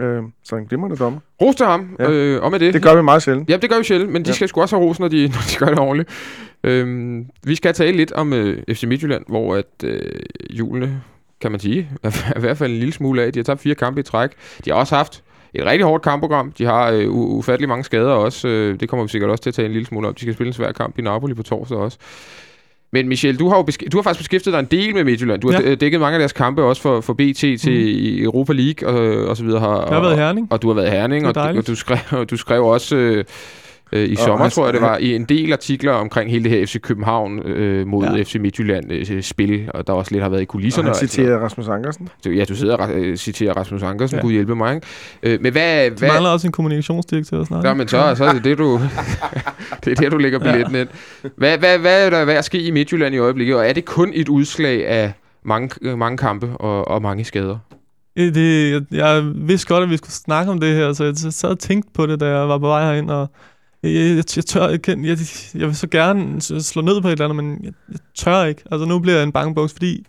C: Øh, så en glimrende dommer.
B: Ros til ham,
C: Ja.
B: øh, og med det.
C: Det gør vi meget sjældent.
B: Ja, det gør vi sjældent, men de
C: Ja.
B: skal sgu også have ros, når de, <laughs> når de gør det ordentligt. Øhm, vi skal tale lidt om øh, FC Midtjylland, hvor at øh, julene, kan man sige, er <laughs> i hvert fald en lille smule af. De har tabt fire kampe i træk. De har også haft et rigtig hårdt kampprogram. De har øh, ufattelig mange skader også. Øh, det kommer vi sikkert også til at tale en lille smule om. De skal spille en svær kamp i Napoli på torsdag også. Men Michel, du har jo besk- du har faktisk beskæftiget dig en del med Midtjylland. Du har
D: Ja.
B: dækket mange af deres kampe også for, for BT til mm. Europa League og, og så videre. Har,
D: Jeg har været Herning.
B: og du har været Herning,
D: er
B: og du, og du, skrev, du skrev også øh, øh, i
C: Og
B: sommer,
C: han-
B: tror jeg det
C: han-
B: var, i en del artikler omkring hele det her FC København øh, mod
D: Ja.
B: FC Midtjylland øh, spil, og der også lidt har været i kulisserne.
C: han
B: og alt sådan
C: citerer Rasmus Ankersen.
B: Ja, du sidder og øh, citerer Rasmus Ankersen,
D: Ja.
B: Gud hjælpe mig. Ikke? Øh, men hvad...
D: Der
B: hvad
D: mangler også en kommunikationsdirektør snart.
B: Ja, men så, så er det det, du, <laughs> det er der, du lægger billetten ja. ind. Hvad, hvad, hvad er der ved at ske i Midtjylland i øjeblikket, og er det kun et udslag af mange, øh, mange kampe og, og mange skader?
D: Øh, Det, jeg, jeg vidste godt, at vi skulle snakke om det her, så jeg sad og tænkte på det, da jeg var på vej herind, og jeg, jeg, jeg, tør, jeg, kan- jeg, jeg vil så gerne slå ned på et eller andet, men jeg, jeg tør ikke. Altså nu bliver jeg en bangebuks, fordi,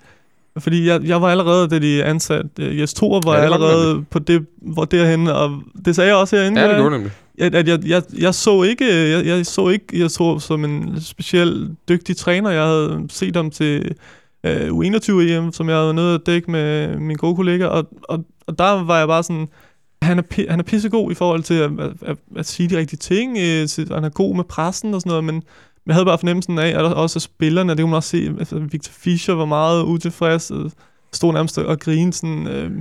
D: fordi jeg, jeg var allerede, da de ansatte uh, Jes Thor, var
B: Ja,
D: jeg allerede på det, hvor derhen, og det sagde jeg også herinde.
B: Ja, det
D: jeg-
B: går nemlig.
D: at, at jeg, jeg, jeg så ikke, jeg, jeg så ikke, jeg så som en speciel dygtig træner. Jeg havde set ham til øh, U21-EM, som jeg havde nede at dække med min gode kollega, og, og, og der var jeg bare sådan, han er, han er pissegod i forhold til at, at, at, at sige de rigtige ting, øh, til, han er god med pressen og sådan noget, men jeg havde bare fornemmelsen af, at også spillerne, det kunne man også se, altså Victor Fischer var meget utilfreds, øh, stod nærmest og grinede sådan... Øh,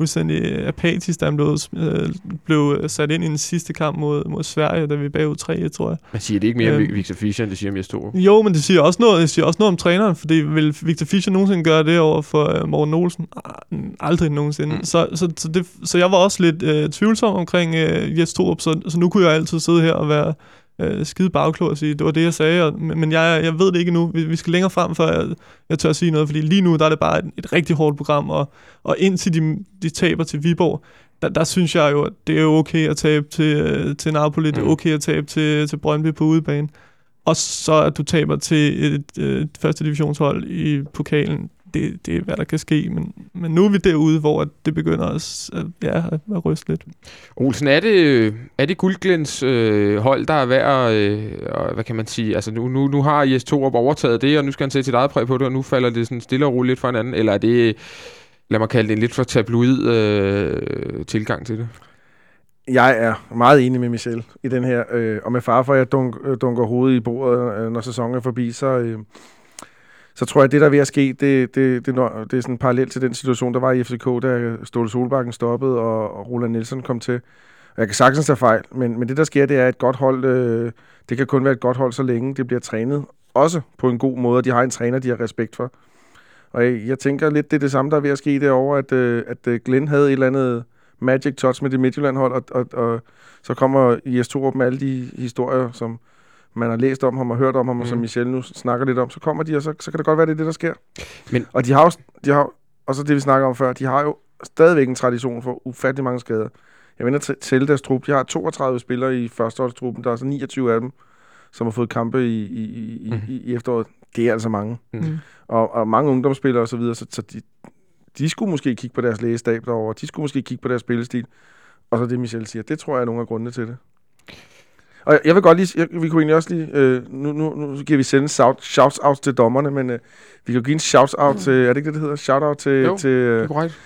D: fuldstændig apatisk, da han blev, øh, blev sat ind i den sidste kamp mod, mod Sverige, da vi er bagud 3 tror jeg.
B: Man siger det ikke mere om øhm, Victor Fischer, end det siger om Jes
D: Jo, men det siger også noget, det siger også noget om træneren, fordi vil Victor Fischer nogensinde gøre det over for uh, Morten Olsen? Aldrig nogensinde. Mm. Så, så, så, det, så jeg var også lidt uh, tvivlsom omkring uh, Jes Torup, så, så nu kunne jeg altid sidde her og være øh, skide bagklog og sige, det var det, jeg sagde, og, men jeg, jeg ved det ikke nu. Vi, vi skal længere frem, før jeg, jeg tør at sige noget, fordi lige nu der er det bare et, et rigtig hårdt program, og, og indtil de, de taber til Viborg, der, der synes jeg jo, at det er okay at tabe til, øh, til Napoli, mm. det er mm. okay at tabe til, til Brøndby på udebane. Og så at du taber til et, et, et første divisionshold i pokalen, det, det er, hvad der kan ske. Men, men nu er vi derude, hvor det begynder at, ja, at ryste lidt.
B: Olsen, er det, er det Guldglens øh, hold, der er værd øh, hvad kan man sige, altså nu, nu, nu har Jes Torup overtaget det, og nu skal han sætte sit eget præg på det, og nu falder det sådan stille og roligt lidt for hinanden, eller er det, lad mig kalde det en lidt for tabloid øh, tilgang til det?
C: Jeg er meget enig med Michel i den her, øh, og med far for, at jeg dunk, dunker hovedet i bordet, øh, når sæsonen er forbi, så... Øh, så tror jeg, at det, der er ved at ske, det, det, det, det er sådan parallelt til den situation, der var i FCK, da Ståle Solbakken stoppede, og, og Roland Nielsen kom til. Og jeg kan sagtens tage fejl, men, men det, der sker, det er et godt hold. Øh, det kan kun være et godt hold, så længe det bliver trænet. Også på en god måde, og de har en træner, de har respekt for. Og jeg, jeg tænker lidt, det er det samme, der er ved at ske derovre, at, øh, at øh, Glenn havde et eller andet magic touch med det Midtjylland-hold, og, og, og så kommer IS Torup med alle de historier, som, man har læst om ham og hørt om ham, mm. og som mhm. Michel nu snakker lidt om, så kommer de, og så, så kan det godt være, det er det, der sker. Men, og de har jo, de har, og så det, vi snakker om før, de har jo stadigvæk en tradition for ufattelig mange skader. Jeg vender til deres trup. De har 32 spillere i førsteholdstruppen. Der er så 29 af dem, som har fået kampe i, i, i, mm. i, i efteråret. Det er altså mange. Mm. Og, og mange ungdomsspillere osv., så, videre, så, så de, de skulle måske kigge på deres lægestab derovre. De skulle måske kigge på deres spillestil. Og så det, Michel siger, det tror jeg er nogle af grundene til det. Og jeg vil godt lige, jeg, vi kunne egentlig også lige, øh, nu, nu, nu giver vi sende shout, shouts out til dommerne, men øh, vi kan jo give en shout out mm. til, er det ikke det, det hedder? Shout out til...
B: Jo,
C: til, øh,
B: det er korrekt.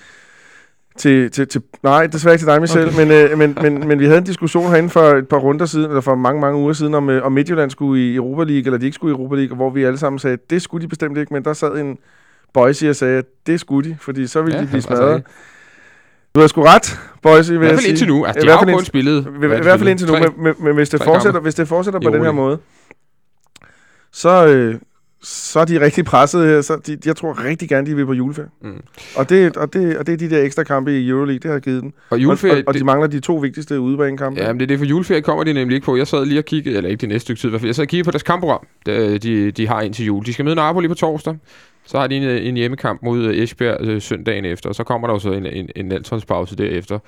C: Til, til, til, nej, desværre ikke til dig, Michel, okay. men, øh, men, men, men vi havde en diskussion herinde for et par runder siden, eller for mange, mange uger siden, om, øh, om Midtjylland skulle i Europa League, eller de ikke skulle i Europa League, hvor vi alle sammen sagde, det skulle de bestemt ikke, men der sad en Boise og sagde, at det skulle de, fordi så ville ja, de blive smadret. Altså, du har sgu ret, boys,
B: vil I hvert fald indtil nu. Altså, de har jo kun spillet...
C: I, hvert fald indtil nu, men, men hvis det fortsætter, hvis det fortsætter på den her måde, så, øh, så er de rigtig presset her. Så de, jeg tror rigtig gerne, de vil på juleferie. Mm. Og, det, og, det, og det er de der ekstra kampe i Euroleague, det har givet dem. Og, juleferie, og, og, og de mangler de to vigtigste udebanekampe.
B: Ja, men det er det, for juleferie kommer de nemlig ikke på. Jeg sad lige og kiggede, eller ikke det næste stykke tid, i hvert fald. Jeg sad og kiggede på deres kampprogram, de, de har indtil jul. De skal møde Napoli på torsdag. Så har de en, øh, en hjemmekamp mod øh, Esbjerg øh, søndagen efter, og så kommer der jo så en, en, en landsholdspause derefter.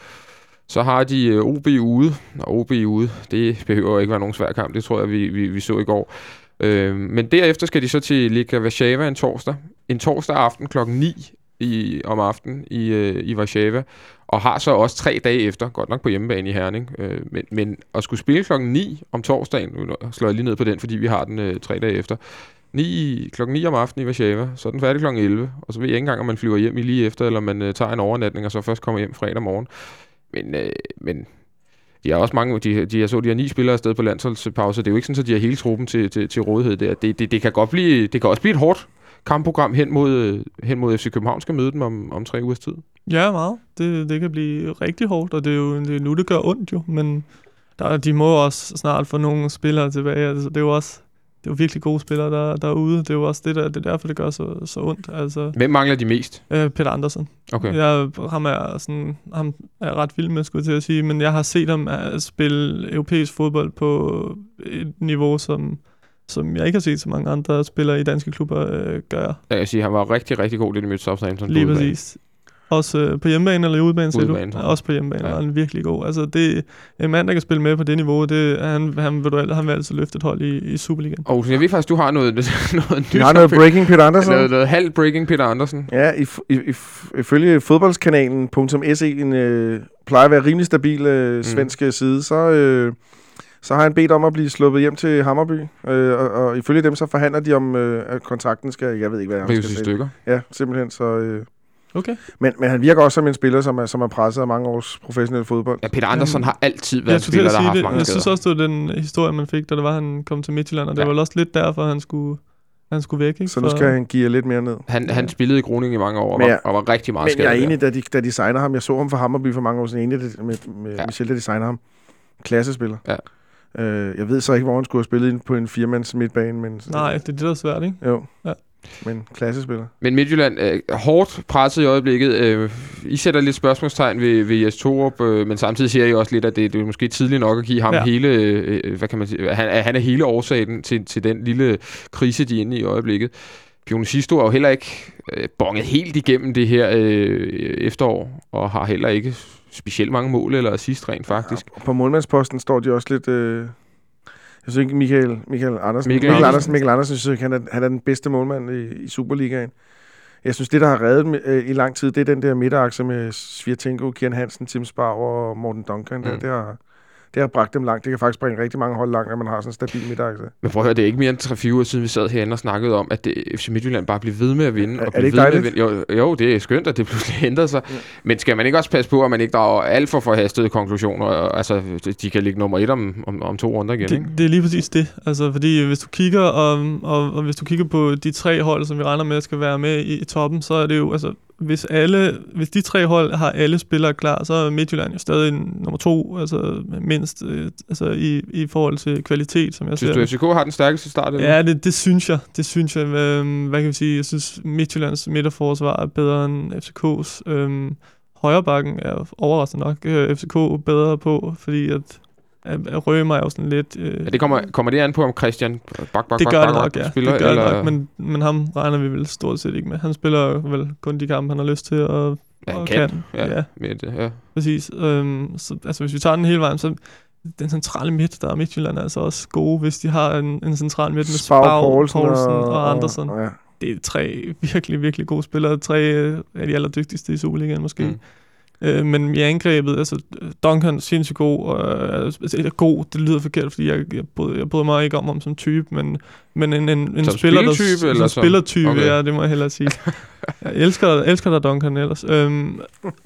B: Så har de øh, OB ude, og OB ude, det behøver ikke være nogen svær kamp, det tror jeg, vi, vi, vi så i går. Øh, men derefter skal de så til Liga Warszawa en torsdag. En torsdag aften klokken 9 i, om aftenen i, øh, i Warszawa, og har så også tre dage efter, godt nok på hjemmebane i Herning, øh, men, men at skulle spille klokken 9 om torsdagen, nu slår jeg lige ned på den, fordi vi har den øh, tre dage efter, 9, klokken 9 om aftenen i Warszawa, så er den færdig klokken 11, og så ved jeg ikke engang, om man flyver hjem i lige efter, eller man øh, tager en overnatning, og så først kommer hjem fredag morgen. Men, øh, men de har også mange, de, de, jeg så, de har ni spillere afsted på landsholdspause, det er jo ikke sådan, at de har hele truppen til, til, til rådighed der. Det, det, det, kan godt blive, det kan også blive et hårdt kampprogram hen mod, øh, hen mod FC København, skal møde dem om, om tre ugers tid.
D: Ja, meget. Det, det kan blive rigtig hårdt, og det er jo det er nu, det gør ondt jo, men der, de må også snart få nogle spillere tilbage. Altså, det er jo også det er jo virkelig gode spillere, der, der er ude. Det er jo også det, der, det er derfor, det gør så, så ondt. Altså,
B: Hvem mangler de mest?
D: Øh, Peter Andersen.
B: Okay.
D: Jeg, ham, er sådan, ham er ret vild med, skulle jeg til at sige, men jeg har set ham uh, spille europæisk fodbold på et niveau, som, som jeg ikke har set så mange andre spillere i danske klubber øh, gøre.
B: Jeg kan sige, han var rigtig, rigtig god, det de mødte Southampton.
D: Lige præcis. Også øh, på hjemmebane eller i udebane, siger udebane, du? Ja. Også på hjemmebane, ja. er han virkelig god. Altså, det en mand, der kan spille med på det niveau, det, han, han, vil, du, han vil altid løfte et hold i, i Superligaen.
B: Og jeg ved faktisk, du har noget, <laughs> noget
C: nyt. Du har noget breaking Peter Andersen.
B: Noget, noget halv breaking Peter Andersen.
C: Ja, ifølge fodboldskanalen.se, en øh, plejer at være rimelig stabil øh, svenske mm. side, så... Øh, så har han bedt om at blive sluppet hjem til Hammerby, øh, og, og ifølge dem så forhandler de om, øh, at kontrakten skal, jeg ved ikke, hvad
B: han skal stykker.
C: Ja, simpelthen, så... Øh,
D: Okay.
C: Men, men han virker også som en spiller, som er, som er presset af mange års professionel fodbold.
B: Ja, Peter Andersson har altid været en spiller, der har haft det. mange
D: Jeg synes også, det var den historie, man fik, da det var, han kom til Midtjylland, og det ja. var også lidt derfor, han skulle han skulle væk. Ikke?
C: Så nu skal han give lidt mere ned.
B: Han, han spillede i Groningen i mange år, og
C: Men
B: var,
C: jeg-
B: og var rigtig meget
C: Men
B: skadet.
C: jeg er
B: der.
C: enig, da de, da de signer ham. Jeg så ham for Hammerby for mange år siden. Enig med, med,
B: Ja.
C: ja. Michel, da de signer ham. Klassespiller.
B: Ja.
C: Øh, jeg ved så ikke, hvor han skulle have spillet ind på en firmands midtbane, men...
D: Nej, det er det, der er svært, ikke?
C: Jo.
D: Ja.
C: Men klassespiller.
B: Men Midtjylland er hårdt presset i øjeblikket. Øh, I sætter lidt spørgsmålstegn ved, ved Jes Torup, øh, men samtidig siger I også lidt, at det, det er måske tidligt nok at give ham
D: Ja.
B: ja. hele, øh, hvad kan man sige, han, han er hele årsagen til, til den lille krise, de er inde i i øjeblikket. Pione Sisto er jo heller ikke øh, bonget helt igennem det her øh, efterår, og har heller ikke specielt mange mål eller assist rent faktisk.
C: Og på målmandsposten står de også lidt... Øh, jeg synes ikke, Michael, Michael Andersen...
B: Mikkel,
C: Mikkel
B: Andersen.
C: Andersen, Mikkel Andersen synes ikke, han er, han er den bedste målmand i, i Superligaen. Jeg synes, det, der har reddet dem øh, i lang tid, det er den der midterakse med Svirtenko, Kian Hansen, Tim Spauer og Morten Duncan. Mm. Der, det, har, det har bragt dem langt. Det kan faktisk bringe rigtig mange hold langt, at man har sådan en stabil midterakse.
B: Men prøv at høre, det er ikke mere end 3-4 uger siden, vi sad herinde og snakkede om, at det, FC Midtjylland bare bliver ved med at vinde.
C: Er-
B: og
C: er det ikke
B: ved med at vinde. Jo, jo, det er skønt, at det pludselig <laughs> ændrer sig.
C: Ja.
B: Men skal man ikke også passe på, at man ikke drager alt for forhastede konklusioner? Og, Altså, de kan ligge nummer et om, om, om to runder igen, ikke?
D: Det, det er lige præcis det. Altså, fordi hvis du kigger og, og, og hvis du kigger på de tre hold, som vi regner med skal være med i, i toppen, så er det jo altså hvis alle hvis de tre hold har alle spillere klar, så er Midtjylland jo stadig nummer to, altså mindst øh, altså i, i forhold til kvalitet, som jeg
B: Synes
D: ser.
B: du,
D: det.
B: FCK har den stærkeste start? eller?
D: Ja, det, det synes jeg. Det synes jeg. Øhm, hvad kan vi sige? Jeg synes, Midtjyllands midterforsvar er bedre end FCK's. Øhm, højrebakken er overraskende nok øh, FCK bedre på, fordi at, at, Rømer er jo sådan lidt... Øh,
B: Ja, det kommer, kommer det an på, om Christian bak, bak,
D: det gør
B: bak, bak,
D: nok, ja.
B: spiller,
D: det gør
B: eller,
D: nok, men, men ham regner vi vel stort set ikke med. Han spiller vel kun de kampe, han har lyst til, og,
B: Ja, han
D: og
B: kan.
D: kan.
B: Ja,
D: ja
B: med det, ja.
D: præcis. Øhm, så, altså, hvis vi tager den hele vejen, så den centrale midt, der er Midtjylland er altså også gode, hvis de har en, en central midt med
C: Spau,
D: Spau,
C: Poulsen,
D: Poulsen og, og Andersen.
C: Og, ja.
D: det er tre virkelig, virkelig gode spillere. Tre øh, af de allerdygtigste i Superligaen måske.
B: Mm.
D: Øh, men i angrebet, altså Duncan er sindssygt god, og øh, altså, er god, det lyder forkert, fordi jeg, jeg, bryder, jeg bryder mig ikke om ham som type, men, men en, en, en
B: Som
D: spiller, der,
B: spillertype, eller
D: som- spillertype,
B: okay.
D: ja, det må jeg hellere sige. <laughs> Jeg <laughs> elsker, elsker dig, Duncan, ellers. Øhm,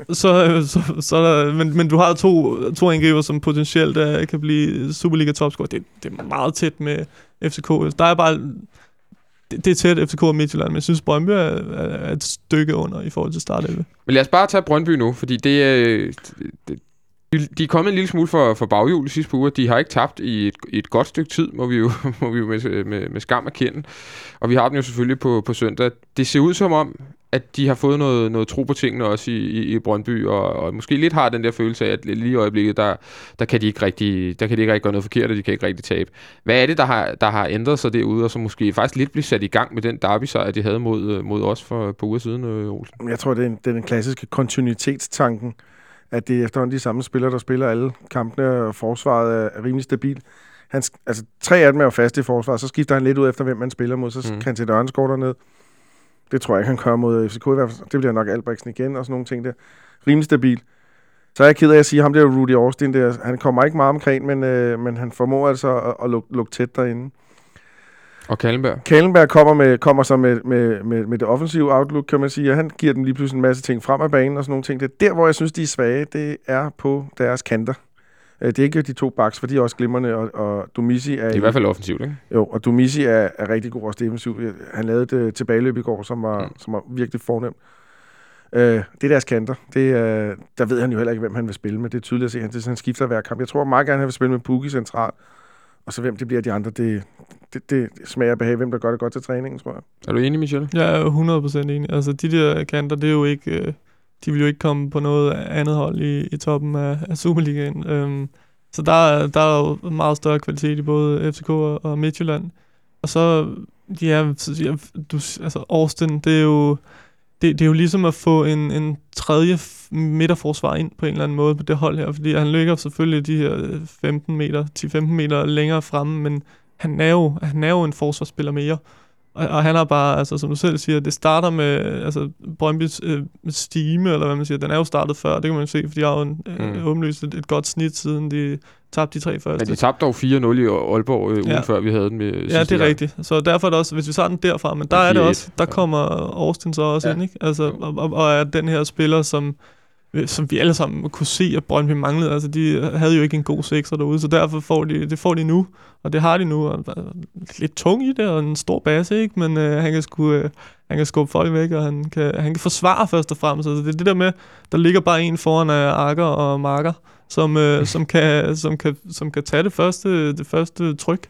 D: så, så, så der, men, men du har to, to angriber, som potentielt uh, kan blive Superliga topscorer. Det, det er meget tæt med FCK. Der er bare det, det er tæt FCK og Midtjylland, men jeg synes, Brøndby er, er, er et stykke under i forhold til startelve.
B: Men lad os bare tage Brøndby nu, fordi det, øh, det, de- de er kommet en lille smule for, for baghjul i sidste par uger. De har ikke tabt i et, i et godt stykke tid, må vi jo, <laughs> må vi jo med, med, med skam erkende. Og vi har dem jo selvfølgelig på, på søndag. Det ser ud som om, at de har fået noget, noget tro på tingene også i, i, i Brøndby, og, og måske lidt har den der følelse af, at lige i øjeblikket, der, der, kan de ikke rigtig, der kan de ikke rigtig gøre noget forkert, og de kan ikke rigtig tabe. Hvad er det, der har, der har ændret sig derude, og som måske faktisk lidt bliver sat i gang med den derby-sejr, de havde mod, øh, mod os for på uger siden, øh, Olsen?
C: Jeg tror, det er, en, det er den klassiske kontinuitetstanken, at det er efterhånden de samme spillere, der spiller alle kampene, og forsvaret er, rimelig stabil. Han, altså, tre af dem er jo faste i forsvaret, så skifter han lidt ud efter, hvem man spiller mod, så
B: Mm.
C: kan han sætte Ørnskov derned. Det tror jeg ikke, han gør mod FCK i hvert fald. Det bliver nok Albrechtsen igen og sådan nogle ting der. Rimelig stabil. Så er jeg ked af at sige, ham der Rudy Austin der, han kommer ikke meget omkring, men, øh, men han formår altså at, at lukke, lukke tæt derinde.
B: Og Kallenberg?
C: Kallenberg kommer, med, kommer så med, med, med, med det offensive outlook, kan man sige, og han giver dem lige pludselig en masse ting frem af banen og sådan nogle ting. Det er der, hvor jeg synes, de er svage, det er på deres kanter. Øh, Det er ikke de to backs, for de er også glimrende, og, og Dumisi er...
B: Det er i hvert fald offensivt, ikke?
C: Jo, og Dumisi er, er rigtig god også defensiv. Han lavede et øh, tilbageløb i går, som var,
B: Mm.
C: som var virkelig fornemt. Øh, det er deres kanter. Det, er, der ved han jo heller ikke, hvem han vil spille med. Det er tydeligt at se, han, det, han skifter hver kamp. Jeg tror meget gerne, han vil spille med Pukki central. Og så hvem det bliver de andre, det, det, det smager behag, hvem der gør det godt til træningen, tror jeg.
B: Er du enig, Michel?
D: Jeg er jo 100% enig. Altså, de der kanter, det er jo ikke... Øh, de vil jo ikke komme på noget andet hold i, i toppen af, af Superligaen. Øhm, så der, er- der er jo meget større kvalitet i både FCK og, og Midtjylland. Og så, ja, så- ja, du, altså Austin, det er jo... Det, det er jo ligesom at få en, en tredje midterforsvar ind på en eller anden måde på det hold her, fordi han ligger selvfølgelig de her øh, 15 meter, 10-15 meter længere fremme, men han er jo, han er jo en forsvarsspiller mere. Og, og han har bare, altså som du selv siger, det starter med, altså Brøndby's øh, stime, eller hvad man siger, den er jo startet før, det kan man jo se, for de har jo en,
B: Mm.
D: øh, åbenlyst et, et godt snit, siden de tabte de tre
B: Men
D: første.
B: de tabte dog 4-0 i Aalborg øh, ugen
D: Ja.
B: før, vi havde den med
D: Ja, det er rigtigt. Så derfor er det også, hvis vi tager den derfra, men der er det
B: 4-1.
D: også, der kommer Austin så også
B: Ja.
D: ind, ikke? Altså, og, og, og er den her spiller, som øh, Øh, som vi alle sammen kunne se, at Brøndby manglede. Altså, de havde jo ikke en god sekser derude, så derfor får de, det får de nu, og det har de nu. Og, og lidt tung i det, og en stor base, ikke? Men øh, han kan sku, Øh, han kan skubbe folk væk, og han kan, han kan forsvare først og fremmest. Altså, det er det der med, der ligger bare en foran øh, Akker og Marker, som, øh, <laughs> som, kan, som, kan, som kan tage det første, det første tryk.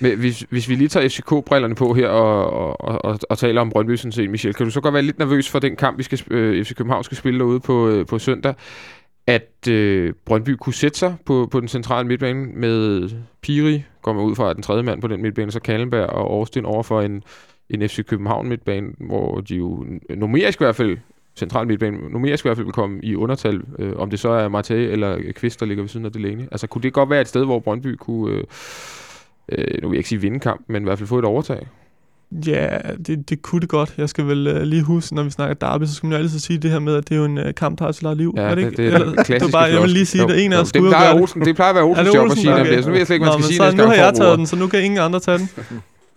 B: Men hvis, hvis vi lige tager FCK-brillerne på her og, og, og, og taler om Brøndby sådan set, Michel, kan du så godt være lidt nervøs for den kamp, vi skal, øh, FC København skal spille derude på, øh, på søndag, at øh, Brøndby kunne sætte sig på, på den centrale midtbane med Piri, går man ud fra den tredje mand på den midtbane, så Kallenberg og Aarhusen over for en, en FC København midtbane, hvor de jo numerisk i hvert fald central midtbane, numerisk i hvert fald vil komme i undertal, øh, om det så er Mate eller Kvist, der ligger ved siden af Delaney. Altså kunne det godt være et sted, hvor Brøndby kunne, øh, øh, nu vil jeg ikke sige vinde kamp, men i hvert fald få et overtag?
D: Ja, det, det kunne det godt. Jeg skal vel uh, lige huske, når vi snakker derby, så skal man jo altid sige det her med, at det er jo en uh, kamp, der har sit liv.
B: Ja,
D: er det, ikke?
B: det er
D: Eller, det var bare, jeg vil lige sige, at en af os
B: det
D: skulle det.
B: Olsen, det plejer at være
D: Er
B: Olsens job at sige
D: Okay.
B: det. Så nu ved jeg slet ikke, man
D: Nå,
B: skal sige
D: så,
B: næste
D: nu har jeg taget den, så nu kan ingen andre tage den.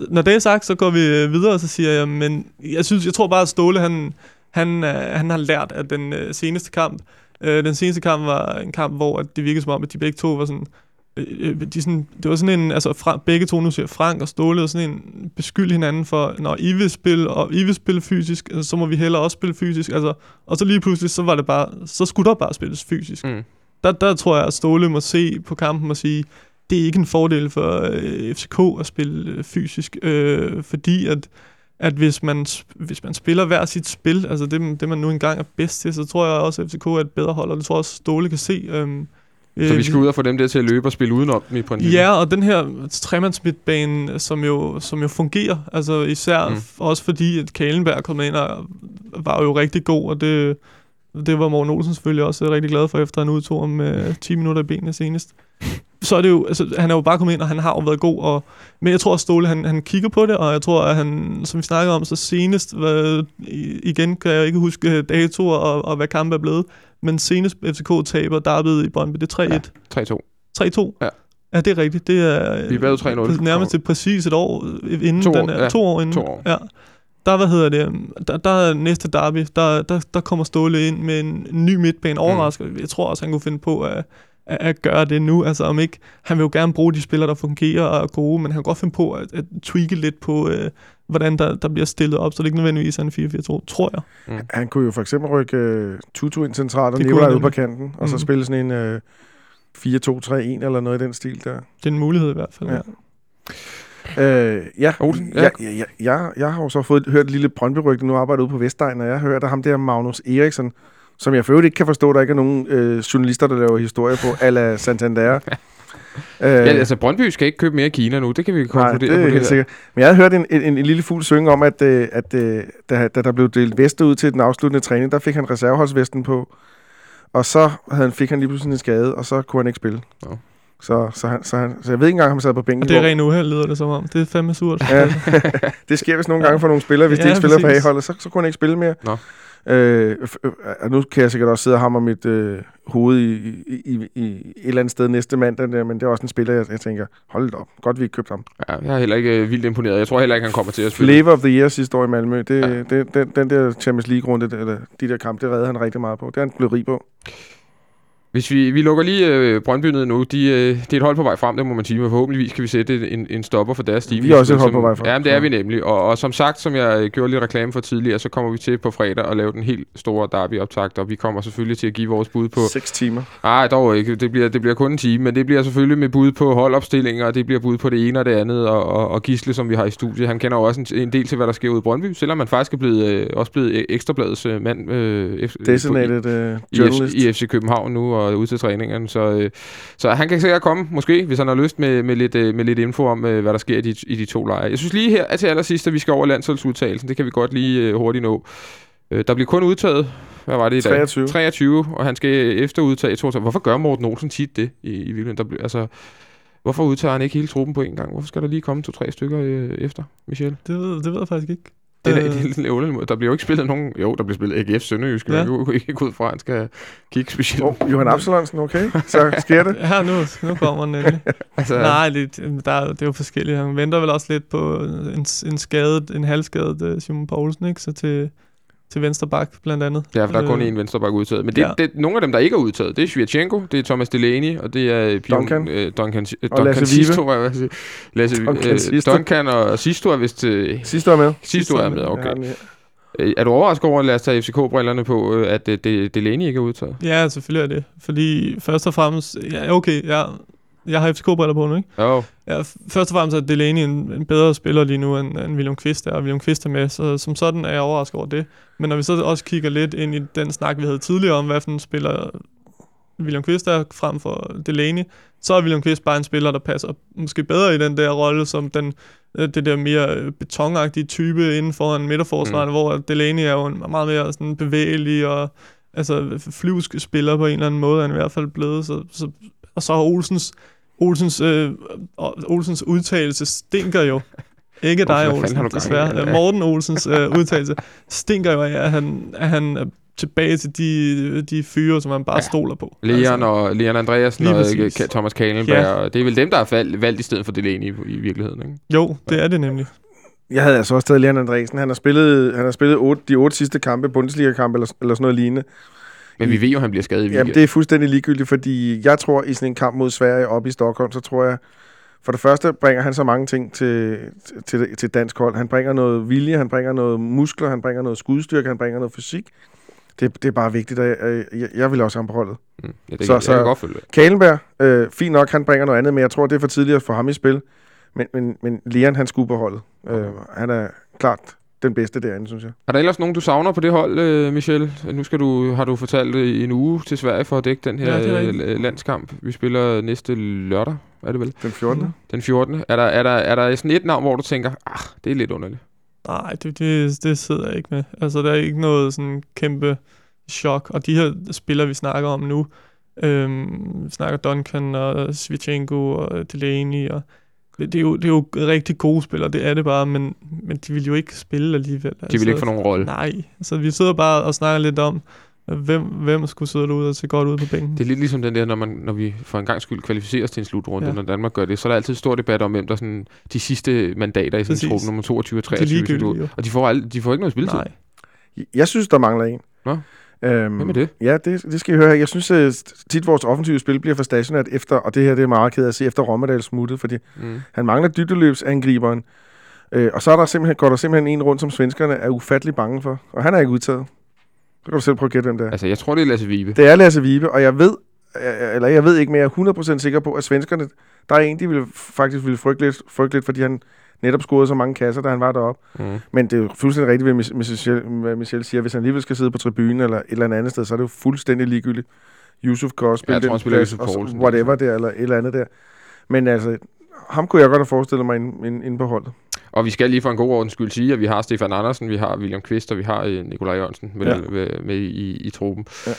D: Når det er sagt, så går vi øh, videre, og så siger jeg, men jeg, synes, jeg tror bare, at Ståle, han, han, øh, han har lært af den øh, seneste kamp. Øh, den seneste kamp var en kamp, hvor at det virkede som om, at de begge to var sådan, øh, øh, de sådan, det var sådan en, altså fra, begge to, nu siger Frank og Ståle, og sådan en beskyld hinanden for, når I vil spille, og I vil spille fysisk, altså, så må vi hellere også spille fysisk, altså, og så lige pludselig, så var det bare, så skulle der bare spilles fysisk.
B: Mm.
D: Der, der tror jeg, at Ståle må se på kampen og sige, det er ikke en fordel for øh, FCK at spille øh, fysisk, øh, fordi at, at hvis, man, hvis man spiller hver sit spil, altså det, det man nu engang er bedst til, så tror jeg også, at FCK er et bedre hold, og det tror jeg også, Ståle kan se. Øh,
B: Så vi skal ud og få dem der til at løbe og spille udenom dem i princippet?
D: Ja, og den her tremandsmidtbane, som jo, som jo fungerer, altså især
B: mm.
D: også fordi, at Kalenberg kom ind og var jo rigtig god, og det, det var Morten Olsen selvfølgelig også rigtig glad for, efter han udtog ham med 10 minutter i benene senest. Så er det jo, altså, han er jo bare kommet ind, og han har jo været god, og, men jeg tror at Ståle, han, han kigger på det, og jeg tror, at han, som vi snakkede om, så senest, hvad, igen kan jeg ikke huske datoer og, og hvad kampen er blevet, men senest FCK taber derbyet i Brøndby, det er 3-1.
B: 3-2.
D: 3-2?
B: Ja.
D: Ja, det er rigtigt. Det er
B: Vi bagud 3-0.
D: øh, nærmest præcis et år inden
B: To år,
D: den er,
B: ja.
D: to år inden.
B: To år.
D: Ja. Der, hvad hedder det, der, der er næste derby, der, der, der kommer Ståle ind med en ny midtbane overrasker. Mm. Jeg tror også, han kunne finde på at, at, at gøre det nu. Altså om ikke, han vil jo gerne bruge de spillere, der fungerer og er gode, men han kan godt finde på at, at tweake lidt på, øh, hvordan der, der bliver stillet op, så det ikke nødvendigvis er en 4-4-2, tror jeg.
C: Han kunne jo for eksempel rykke uh, Tutu ind centralt og
D: han
C: ud på kanten, og så
D: Mhm.
C: spille sådan en uh, 4-2-3-1 eller noget i den stil der.
D: Det er en mulighed i hvert fald.
C: Ja.
D: Ja.
C: Øh, ja,
B: Olsen, ja.
C: ja. Jeg, jeg, jeg, jeg har jo så fået hørt et lille brøndby nu arbejder ude på Vestegn, og jeg har hørt af ham der Magnus Eriksson, som jeg for øvrigt ikke kan forstå, der ikke er nogen øh, journalister, der laver historie på, ala Santander. <laughs> øh,
B: Ja, altså Brøndby skal ikke købe mere i Kina nu, det kan vi
C: Nej,
B: konkludere
C: det
B: på det
C: helt sikkert. Men jeg havde hørt en, en, en, en lille fugl synge om, at, øh, at øh, da, da der blev delt veste ud til den afsluttende træning, der fik han reserveholdsvesten på, og så havde han, fik han lige pludselig en skade, og så kunne han ikke spille.
B: Nå.
C: Så, så, han, så, han, så jeg ved ikke engang, om han sad på bænken.
D: Og det er rent uheld, lyder det som om. Det er fandme surt.
C: Ja, <laughs> det sker vist nogle gange for nogle spillere, hvis ja, de ikke spiller
D: præcis.
C: for A-holdet, så, så kunne han ikke spille mere.
B: Nå.
C: Øh, f- øh, og nu kan jeg sikkert også sidde og hamre mit øh, hoved i, i, i, i et eller andet sted næste mandag, der, men det er også en spiller, jeg, jeg tænker, hold op, godt vi ikke købte ham.
B: Ja, jeg er heller ikke øh, vildt imponeret. Jeg tror heller ikke, han kommer til at spille.
C: Flavor of the Year sidste år i Malmø, det,
B: Ja.
C: det, den, den der Champions League-runde, det- eller de der kampe, det reddede han rigtig meget på. Det er han blevet rig på.
B: Hvis vi, vi lukker lige øh, Brøndby ned nu, de, øh, det er et hold på vej frem, det må man sige, men forhåbentlig kan vi sætte en, en stopper for deres stige.
C: Vi er også et hold på vej frem.
B: Ja, men det er vi nemlig. Og, og som sagt, som jeg øh, gjorde lidt reklame for tidligere, så kommer vi til på fredag at lave den helt store derby-optakt, og vi kommer selvfølgelig til at give vores bud på...
C: Seks timer.
B: Nej, dog ikke. Det bliver, det bliver kun en time, men det bliver selvfølgelig med bud på holdopstillinger, og det bliver bud på det ene og det andet, og, og, og Gisle, som vi har i studiet, han kender jo også en, en del til, hvad der sker ude i Brøndby, selvom man faktisk er blevet, øh, også blevet ekstrabladets øh, mand øh,
C: Designated uh,
B: i,
C: journalist.
B: F- i FC København nu og ude til træningerne. Så, øh, så han kan sikkert komme, måske, hvis han har lyst med, med, lidt, øh, med lidt info om, øh, hvad der sker i de, i de to lejre. Jeg synes lige her at til allersidst, at vi skal over landsholdsudtagelsen. Det kan vi godt lige øh, hurtigt nå. Øh, der bliver kun udtaget, hvad var det i dag?
C: 23.
B: 23, og han skal efter udtage to. Hvorfor gør Morten Olsen tit det i, i virkeligheden? Der, bliver- altså, hvorfor udtager han ikke hele truppen på en gang? Hvorfor skal der lige komme to-tre stykker øh, efter, Michel?
D: Det ved, det ved jeg faktisk ikke.
B: Det er,
D: Øh,
B: det er lidt underligt måde. Der bliver jo ikke spillet nogen... Jo, der bliver spillet AGF Sønderjysk. Ja. Kan ikke ud fra, at han skal kigge specielt.
C: Oh, Johan Absalonsen, okay? Så sker det.
D: Ja, nu, nu kommer den endelig. <laughs>
B: altså,
D: Nej, det, der, er- det er jo forskelligt. Han venter vel også lidt på en, en skadet, en halvskadet uh, Simon Poulsen, ikke? Så til, til venstre bak, blandt andet.
B: Ja, for der er kun
D: Øh,
B: én venstreback udtaget. Men det,
D: ja.
B: det, nogle af dem, der ikke er udtaget, det er Svirchenko, det er Thomas Delaney, og det er Pion,
C: Duncan.
B: Øh, Duncan, øh,
C: Og
B: Duncan
C: Lasse Vibe.
B: Sisto, jeg vil sige. Lasse,
C: Duncan
B: øh,
C: Sisto.
B: Duncan og Sisto er vist... Øh,
C: Sidste år med.
B: Sisto er med,
C: Jeg
B: okay.
C: her.
B: Øh, Er du overrasket over, lad os tage FCK-brillerne på, øh, at øh, det, Delaney ikke er udtaget?
D: Ja, selvfølgelig er det. Fordi først og fremmest... Ja, okay, ja, jeg har FCK-briller på nu, ikke?
B: Jo,
D: Ja, f- først og fremmest er Delaney en, en bedre spiller lige nu, end, end William Kvist er, og William Kvist er med, så som sådan er jeg overrasket over det. Men når vi så også kigger lidt ind i den snak, vi havde tidligere om, hvad for en spiller William Kvist er frem for Delaney, så er William Kvist bare en spiller, der passer måske bedre i den der rolle, som den, øh, det der mere øh, betonagtige type inden for en midterforsvar, mm. hvor Delaney er jo en meget mere sådan bevægelig og altså flyvsk spiller på en eller anden måde, er han i hvert fald blevet. Så, så, og så har Olsens Olsens, øh, Olsens udtalelse stinker jo. Ikke
B: Hvorfor-
D: dig,
B: har
D: Olsen, desværre. Øh, Morten Olsens øh, udtalelse stinker jo af, at han, at han er tilbage til de, de fyre, som han bare
B: Ja.
D: ja. stoler på.
B: Leon og Leon Andreasen
D: Lige
B: og
D: præcis.
B: øh, Thomas Kahnelberg,
D: Ja.
B: og det er vel dem, der er valgt, valgt i stedet for Delaney i, i virkeligheden, ikke?
D: Jo, det er det nemlig.
C: Jeg havde altså også taget Leon Andresen. Han har spillet, han har spillet otte, de otte sidste kampe, Bundesliga-kampe eller, eller sådan noget lignende.
B: Men vi ved jo, at han bliver skadet i
C: Jamen,
B: weekenden.
C: det er fuldstændig ligegyldigt, fordi jeg tror, i sådan en kamp mod Sverige op i Stockholm, så tror jeg, for det første bringer han så mange ting til, til, til dansk hold. Han bringer noget vilje, han bringer noget muskler, han bringer noget skudstyrke, han bringer noget fysik. Det, det er bare vigtigt, og jeg, jeg, jeg vil også have ham på holdet.
B: Mm. Ja, det,
C: Så-
B: så,
C: så-
B: jeg kan godt følge.
C: Kalenberg, øh, fint nok, han bringer noget andet, men jeg tror, det er for tidligt at få ham i spil. Men, men, men Leon, han skulle på holdet. Øh, han er klart den bedste derinde, synes jeg.
B: Er der ellers nogen, du savner på det hold, øh, Michel? Nu skal du, har du fortalt øh, en uge til Sverige for at dække den her
D: Ja, rigtigt.
B: landskamp. Vi spiller næste lørdag, er det vel?
C: Den 14.
D: Mhm.
B: Den 14. Er der, er der, er der sådan et navn, hvor du tænker, ah, det er lidt underligt?
D: Nej, det, det, det sidder jeg ikke med. Altså, der er ikke noget sådan kæmpe chok. Og de her spillere, vi snakker om nu, øhm, vi snakker Duncan og Svichenko og Delaney, og det, det, er jo, det er jo rigtig gode spillere, det er det bare, men, men de vil jo ikke spille alligevel.
B: De vil ikke få nogen rolle.
D: Nej, altså vi sidder bare og snakker lidt om, hvem, hvem skulle sidde derude og se godt ud på bænken.
B: Det er lidt ligesom den der, når, man, når vi for en gang skyld kvalificerer os til en slutrunde, ja. Når Danmark gør det, så er der altid stor debat om, hvem der sådan, de sidste mandater i sådan en trup, nummer 22 og
D: Det er
B: 23. hvis
D: ligegyldigt
B: du-
D: jo.
B: Og de får, ald- de får ikke noget spilletid.
D: Nej.
C: Jeg synes, der mangler en.
B: Nå.
C: Øhm,
B: Hvem er det?
C: Ja, det, det skal I høre. Jeg synes, at tit vores offensive spil bliver for stationært efter, og det her det er meget ked af at se, efter Rommedal smuttede, fordi
B: Mm.
C: han mangler dybdeløbsangriberen. Øh, og så er der simpelthen, går der simpelthen en rundt, som svenskerne er ufattelig bange for. Og han er ikke udtaget. Så kan du selv prøve at gætte, hvem det er.
B: Altså, jeg tror, det er Lasse Vibe.
C: Det er Lasse Vibe, og jeg ved, øh, eller jeg ved ikke, men jeg er 100% sikker på, at svenskerne, der er en, de ville, faktisk ville frygte lidt, frygte lidt, fordi han netop scorede så mange kasser, da han var deroppe.
B: Mm.
C: Men det er jo fuldstændig rigtigt, hvad Mich- Michel, hvad Michel siger. Hvis han alligevel skal sidde på tribunen eller et eller andet sted, så er det jo fuldstændig ligegyldigt. Yusuf kan også
B: Ja,
C: spille
B: han
C: den plads, og
B: Poulsen.
C: whatever der, eller et eller andet der. Men altså, ham kunne jeg godt have forestillet mig inde, inde, inde på holdet.
B: Og vi skal lige for en god ordens skyld sige, at vi har Stefan Andersen, vi har William Kvist, og vi har øh, Nikolaj Jørgensen med,
C: Ja.
B: ja. med, med i, i truppen.
C: Ja.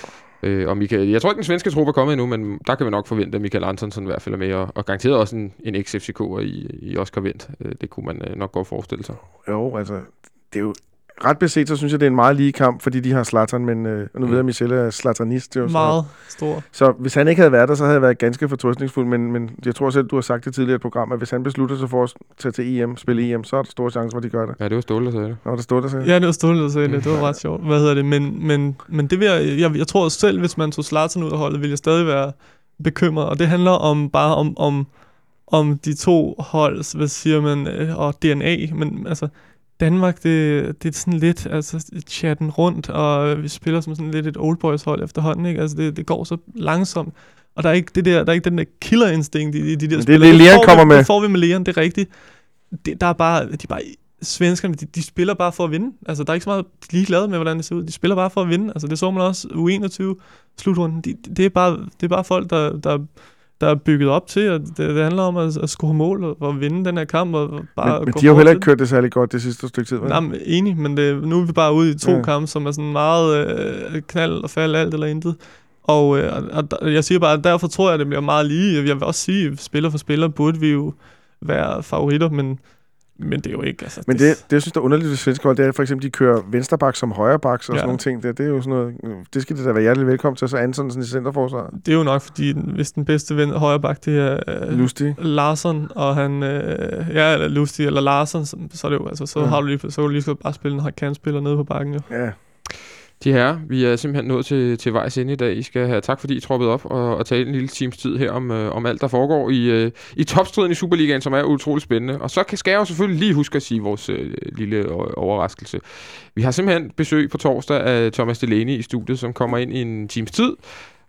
B: Øh, og Michael, jeg tror ikke, den svenske trup er kommet endnu, men der kan vi nok forvente, at Michael Antonsen i hvert fald er med, og, og garanteret også en, en ex-FCK'er i, i Oscar Vendt. Øh, det kunne man øh, nok godt forestille sig.
C: Jo, altså, det er jo ret beset, så synes jeg, det er en meget lige kamp, fordi de har Zlatan, men øh, nu
B: Mm.
C: ved jeg, at Michel er Zlatanist. Det er jo så-
D: Meget stor.
C: Så hvis han ikke havde været der, så havde jeg været ganske fortrøstningsfuld, men, men jeg tror selv, du har sagt det tidligere i et program, at hvis han beslutter sig for at tage til EM, spille EM, så er der store chancer for, at de gør det.
B: Ja, det var Ståle, der sagde det.
C: Nå, der står der så.
D: Ja, det var Ståle, der sagde det. Det var ret sjovt. Hvad hedder det? Men, men, men det vil jeg, jeg, jeg tror selv, hvis man tog Zlatan ud af holdet, ville jeg stadig være bekymret. Og det handler om bare om, om, om de to holds, hvad siger man, øh, og DNA. Men altså, Danmark, det, det er sådan lidt, altså, chatten rundt, og vi spiller som sådan lidt et old boys hold efterhånden, ikke? Altså, det, det går så langsomt. Og der er ikke, det der, der er ikke den der killerinstinkt i, i de der
C: det er det, Leon
D: får vi-
C: kommer med.
D: Det får vi med Leon, det er rigtigt. Det, der er bare, de er bare svenskerne, de, de spiller bare for at vinde. Altså, der er ikke så meget ligeglade med, hvordan det ser ud. De spiller bare for at vinde. Altså, det så man også U21 slutrunden. De, det, er bare, det er bare folk, der, der, der er bygget op til, og det, det handler om at, at score mål og, og vinde den her kamp. Og og bare
C: Men, men de har jo heller ikke kørt det særlig godt det sidste stykke tid. vel?
D: Nej, men enig, men det, nu er vi bare ude i to
C: Ja.
D: kampe, som er sådan meget øh, knald og fald, alt eller intet. Og, øh, og der- jeg siger bare, at derfor tror jeg, at det bliver meget lige. Jeg vil også sige, at spiller for spiller burde vi jo være favoritter, men, men det er jo ikke. Altså,
C: Men det, det, jeg synes, der er underligt ved svenske hold, det er for eksempel, de kører vensterbak som højrebak og sådan
D: Ja.
C: nogle ting. Det, det er jo sådan noget, det skal det da være hjertelig velkommen til, så Antonsen i centerforsvaret.
D: det er jo nok, fordi den, hvis den bedste ven, højre bak, det er øh,
C: Lustig.
D: Larsson, og han, øh, ja, eller Lustig, eller Larsson, så, så er det jo, altså, så, Ja. har du lige, så kan du lige så godt bare spille en kantspiller nede på bakken, jo.
C: Ja.
B: De her, vi er simpelthen nået til, til vejs ende i dag. I skal have tak, fordi I troppede op og, og tale en lille times tid her om, øh, om alt, der foregår i, øh, i topstriden i Superligaen, som er utrolig spændende. Og så kan, skal jeg jo selvfølgelig lige huske at sige vores øh, lille overraskelse. Vi har simpelthen besøg på torsdag af Thomas Delaney i studiet, som kommer ind i en times tid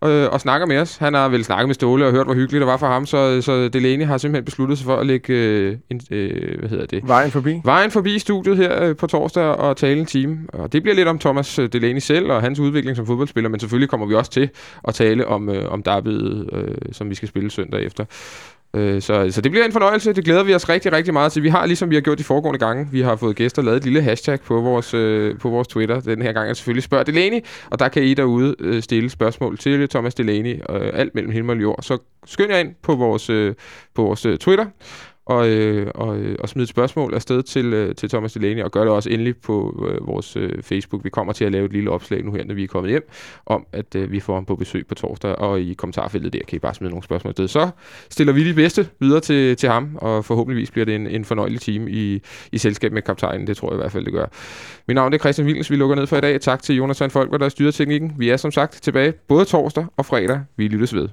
B: øh, og snakker med os. Han har vel snakket med Ståle og hørt, hvor hyggeligt det var for ham, så, så Delaney har simpelthen besluttet sig for at lægge øh, en, øh, hvad hedder det?
C: Vejen forbi.
B: Vejen forbi studiet her øh, på torsdag og tale en time. Og det bliver lidt om Thomas øh, Delaney selv og hans udvikling som fodboldspiller, men selvfølgelig kommer vi også til at tale om, øh, om derbyet, øh, som vi skal spille søndag efter. Øh, så, så det bliver en fornøjelse. Det glæder vi os rigtig, rigtig meget til. Vi har, ligesom vi har gjort de foregående gange, vi har fået gæster lavet et lille hashtag på vores, øh, på vores Twitter. Den her gang er selvfølgelig Spørg Delaney, og der kan I derude øh, stille spørgsmål til Thomas Delaney, øh, alt mellem himmel og jord. Så skynd jer ind på vores, øh, på vores øh, Twitter, og, øh, og, øh, og smide et spørgsmål afsted til, øh, til Thomas Delaney, og gør det også endelig på øh, vores øh, Facebook. Vi kommer til at lave et lille opslag nu her, når vi er kommet hjem, om at øh, vi får ham på besøg på torsdag, og i kommentarfeltet der kan I bare smide nogle spørgsmål afsted. Så stiller vi de bedste videre til, til ham, og forhåbentligvis bliver det en, en fornøjelig time i, i selskab med kaptajnen. Det tror jeg i hvert fald, det gør. Mit navn er Christian Wilens. Vi lukker ned for i dag. Tak til Jonas Van Folker, der styrer teknikken. Vi er som sagt tilbage både torsdag og fredag. Vi lyttes ved.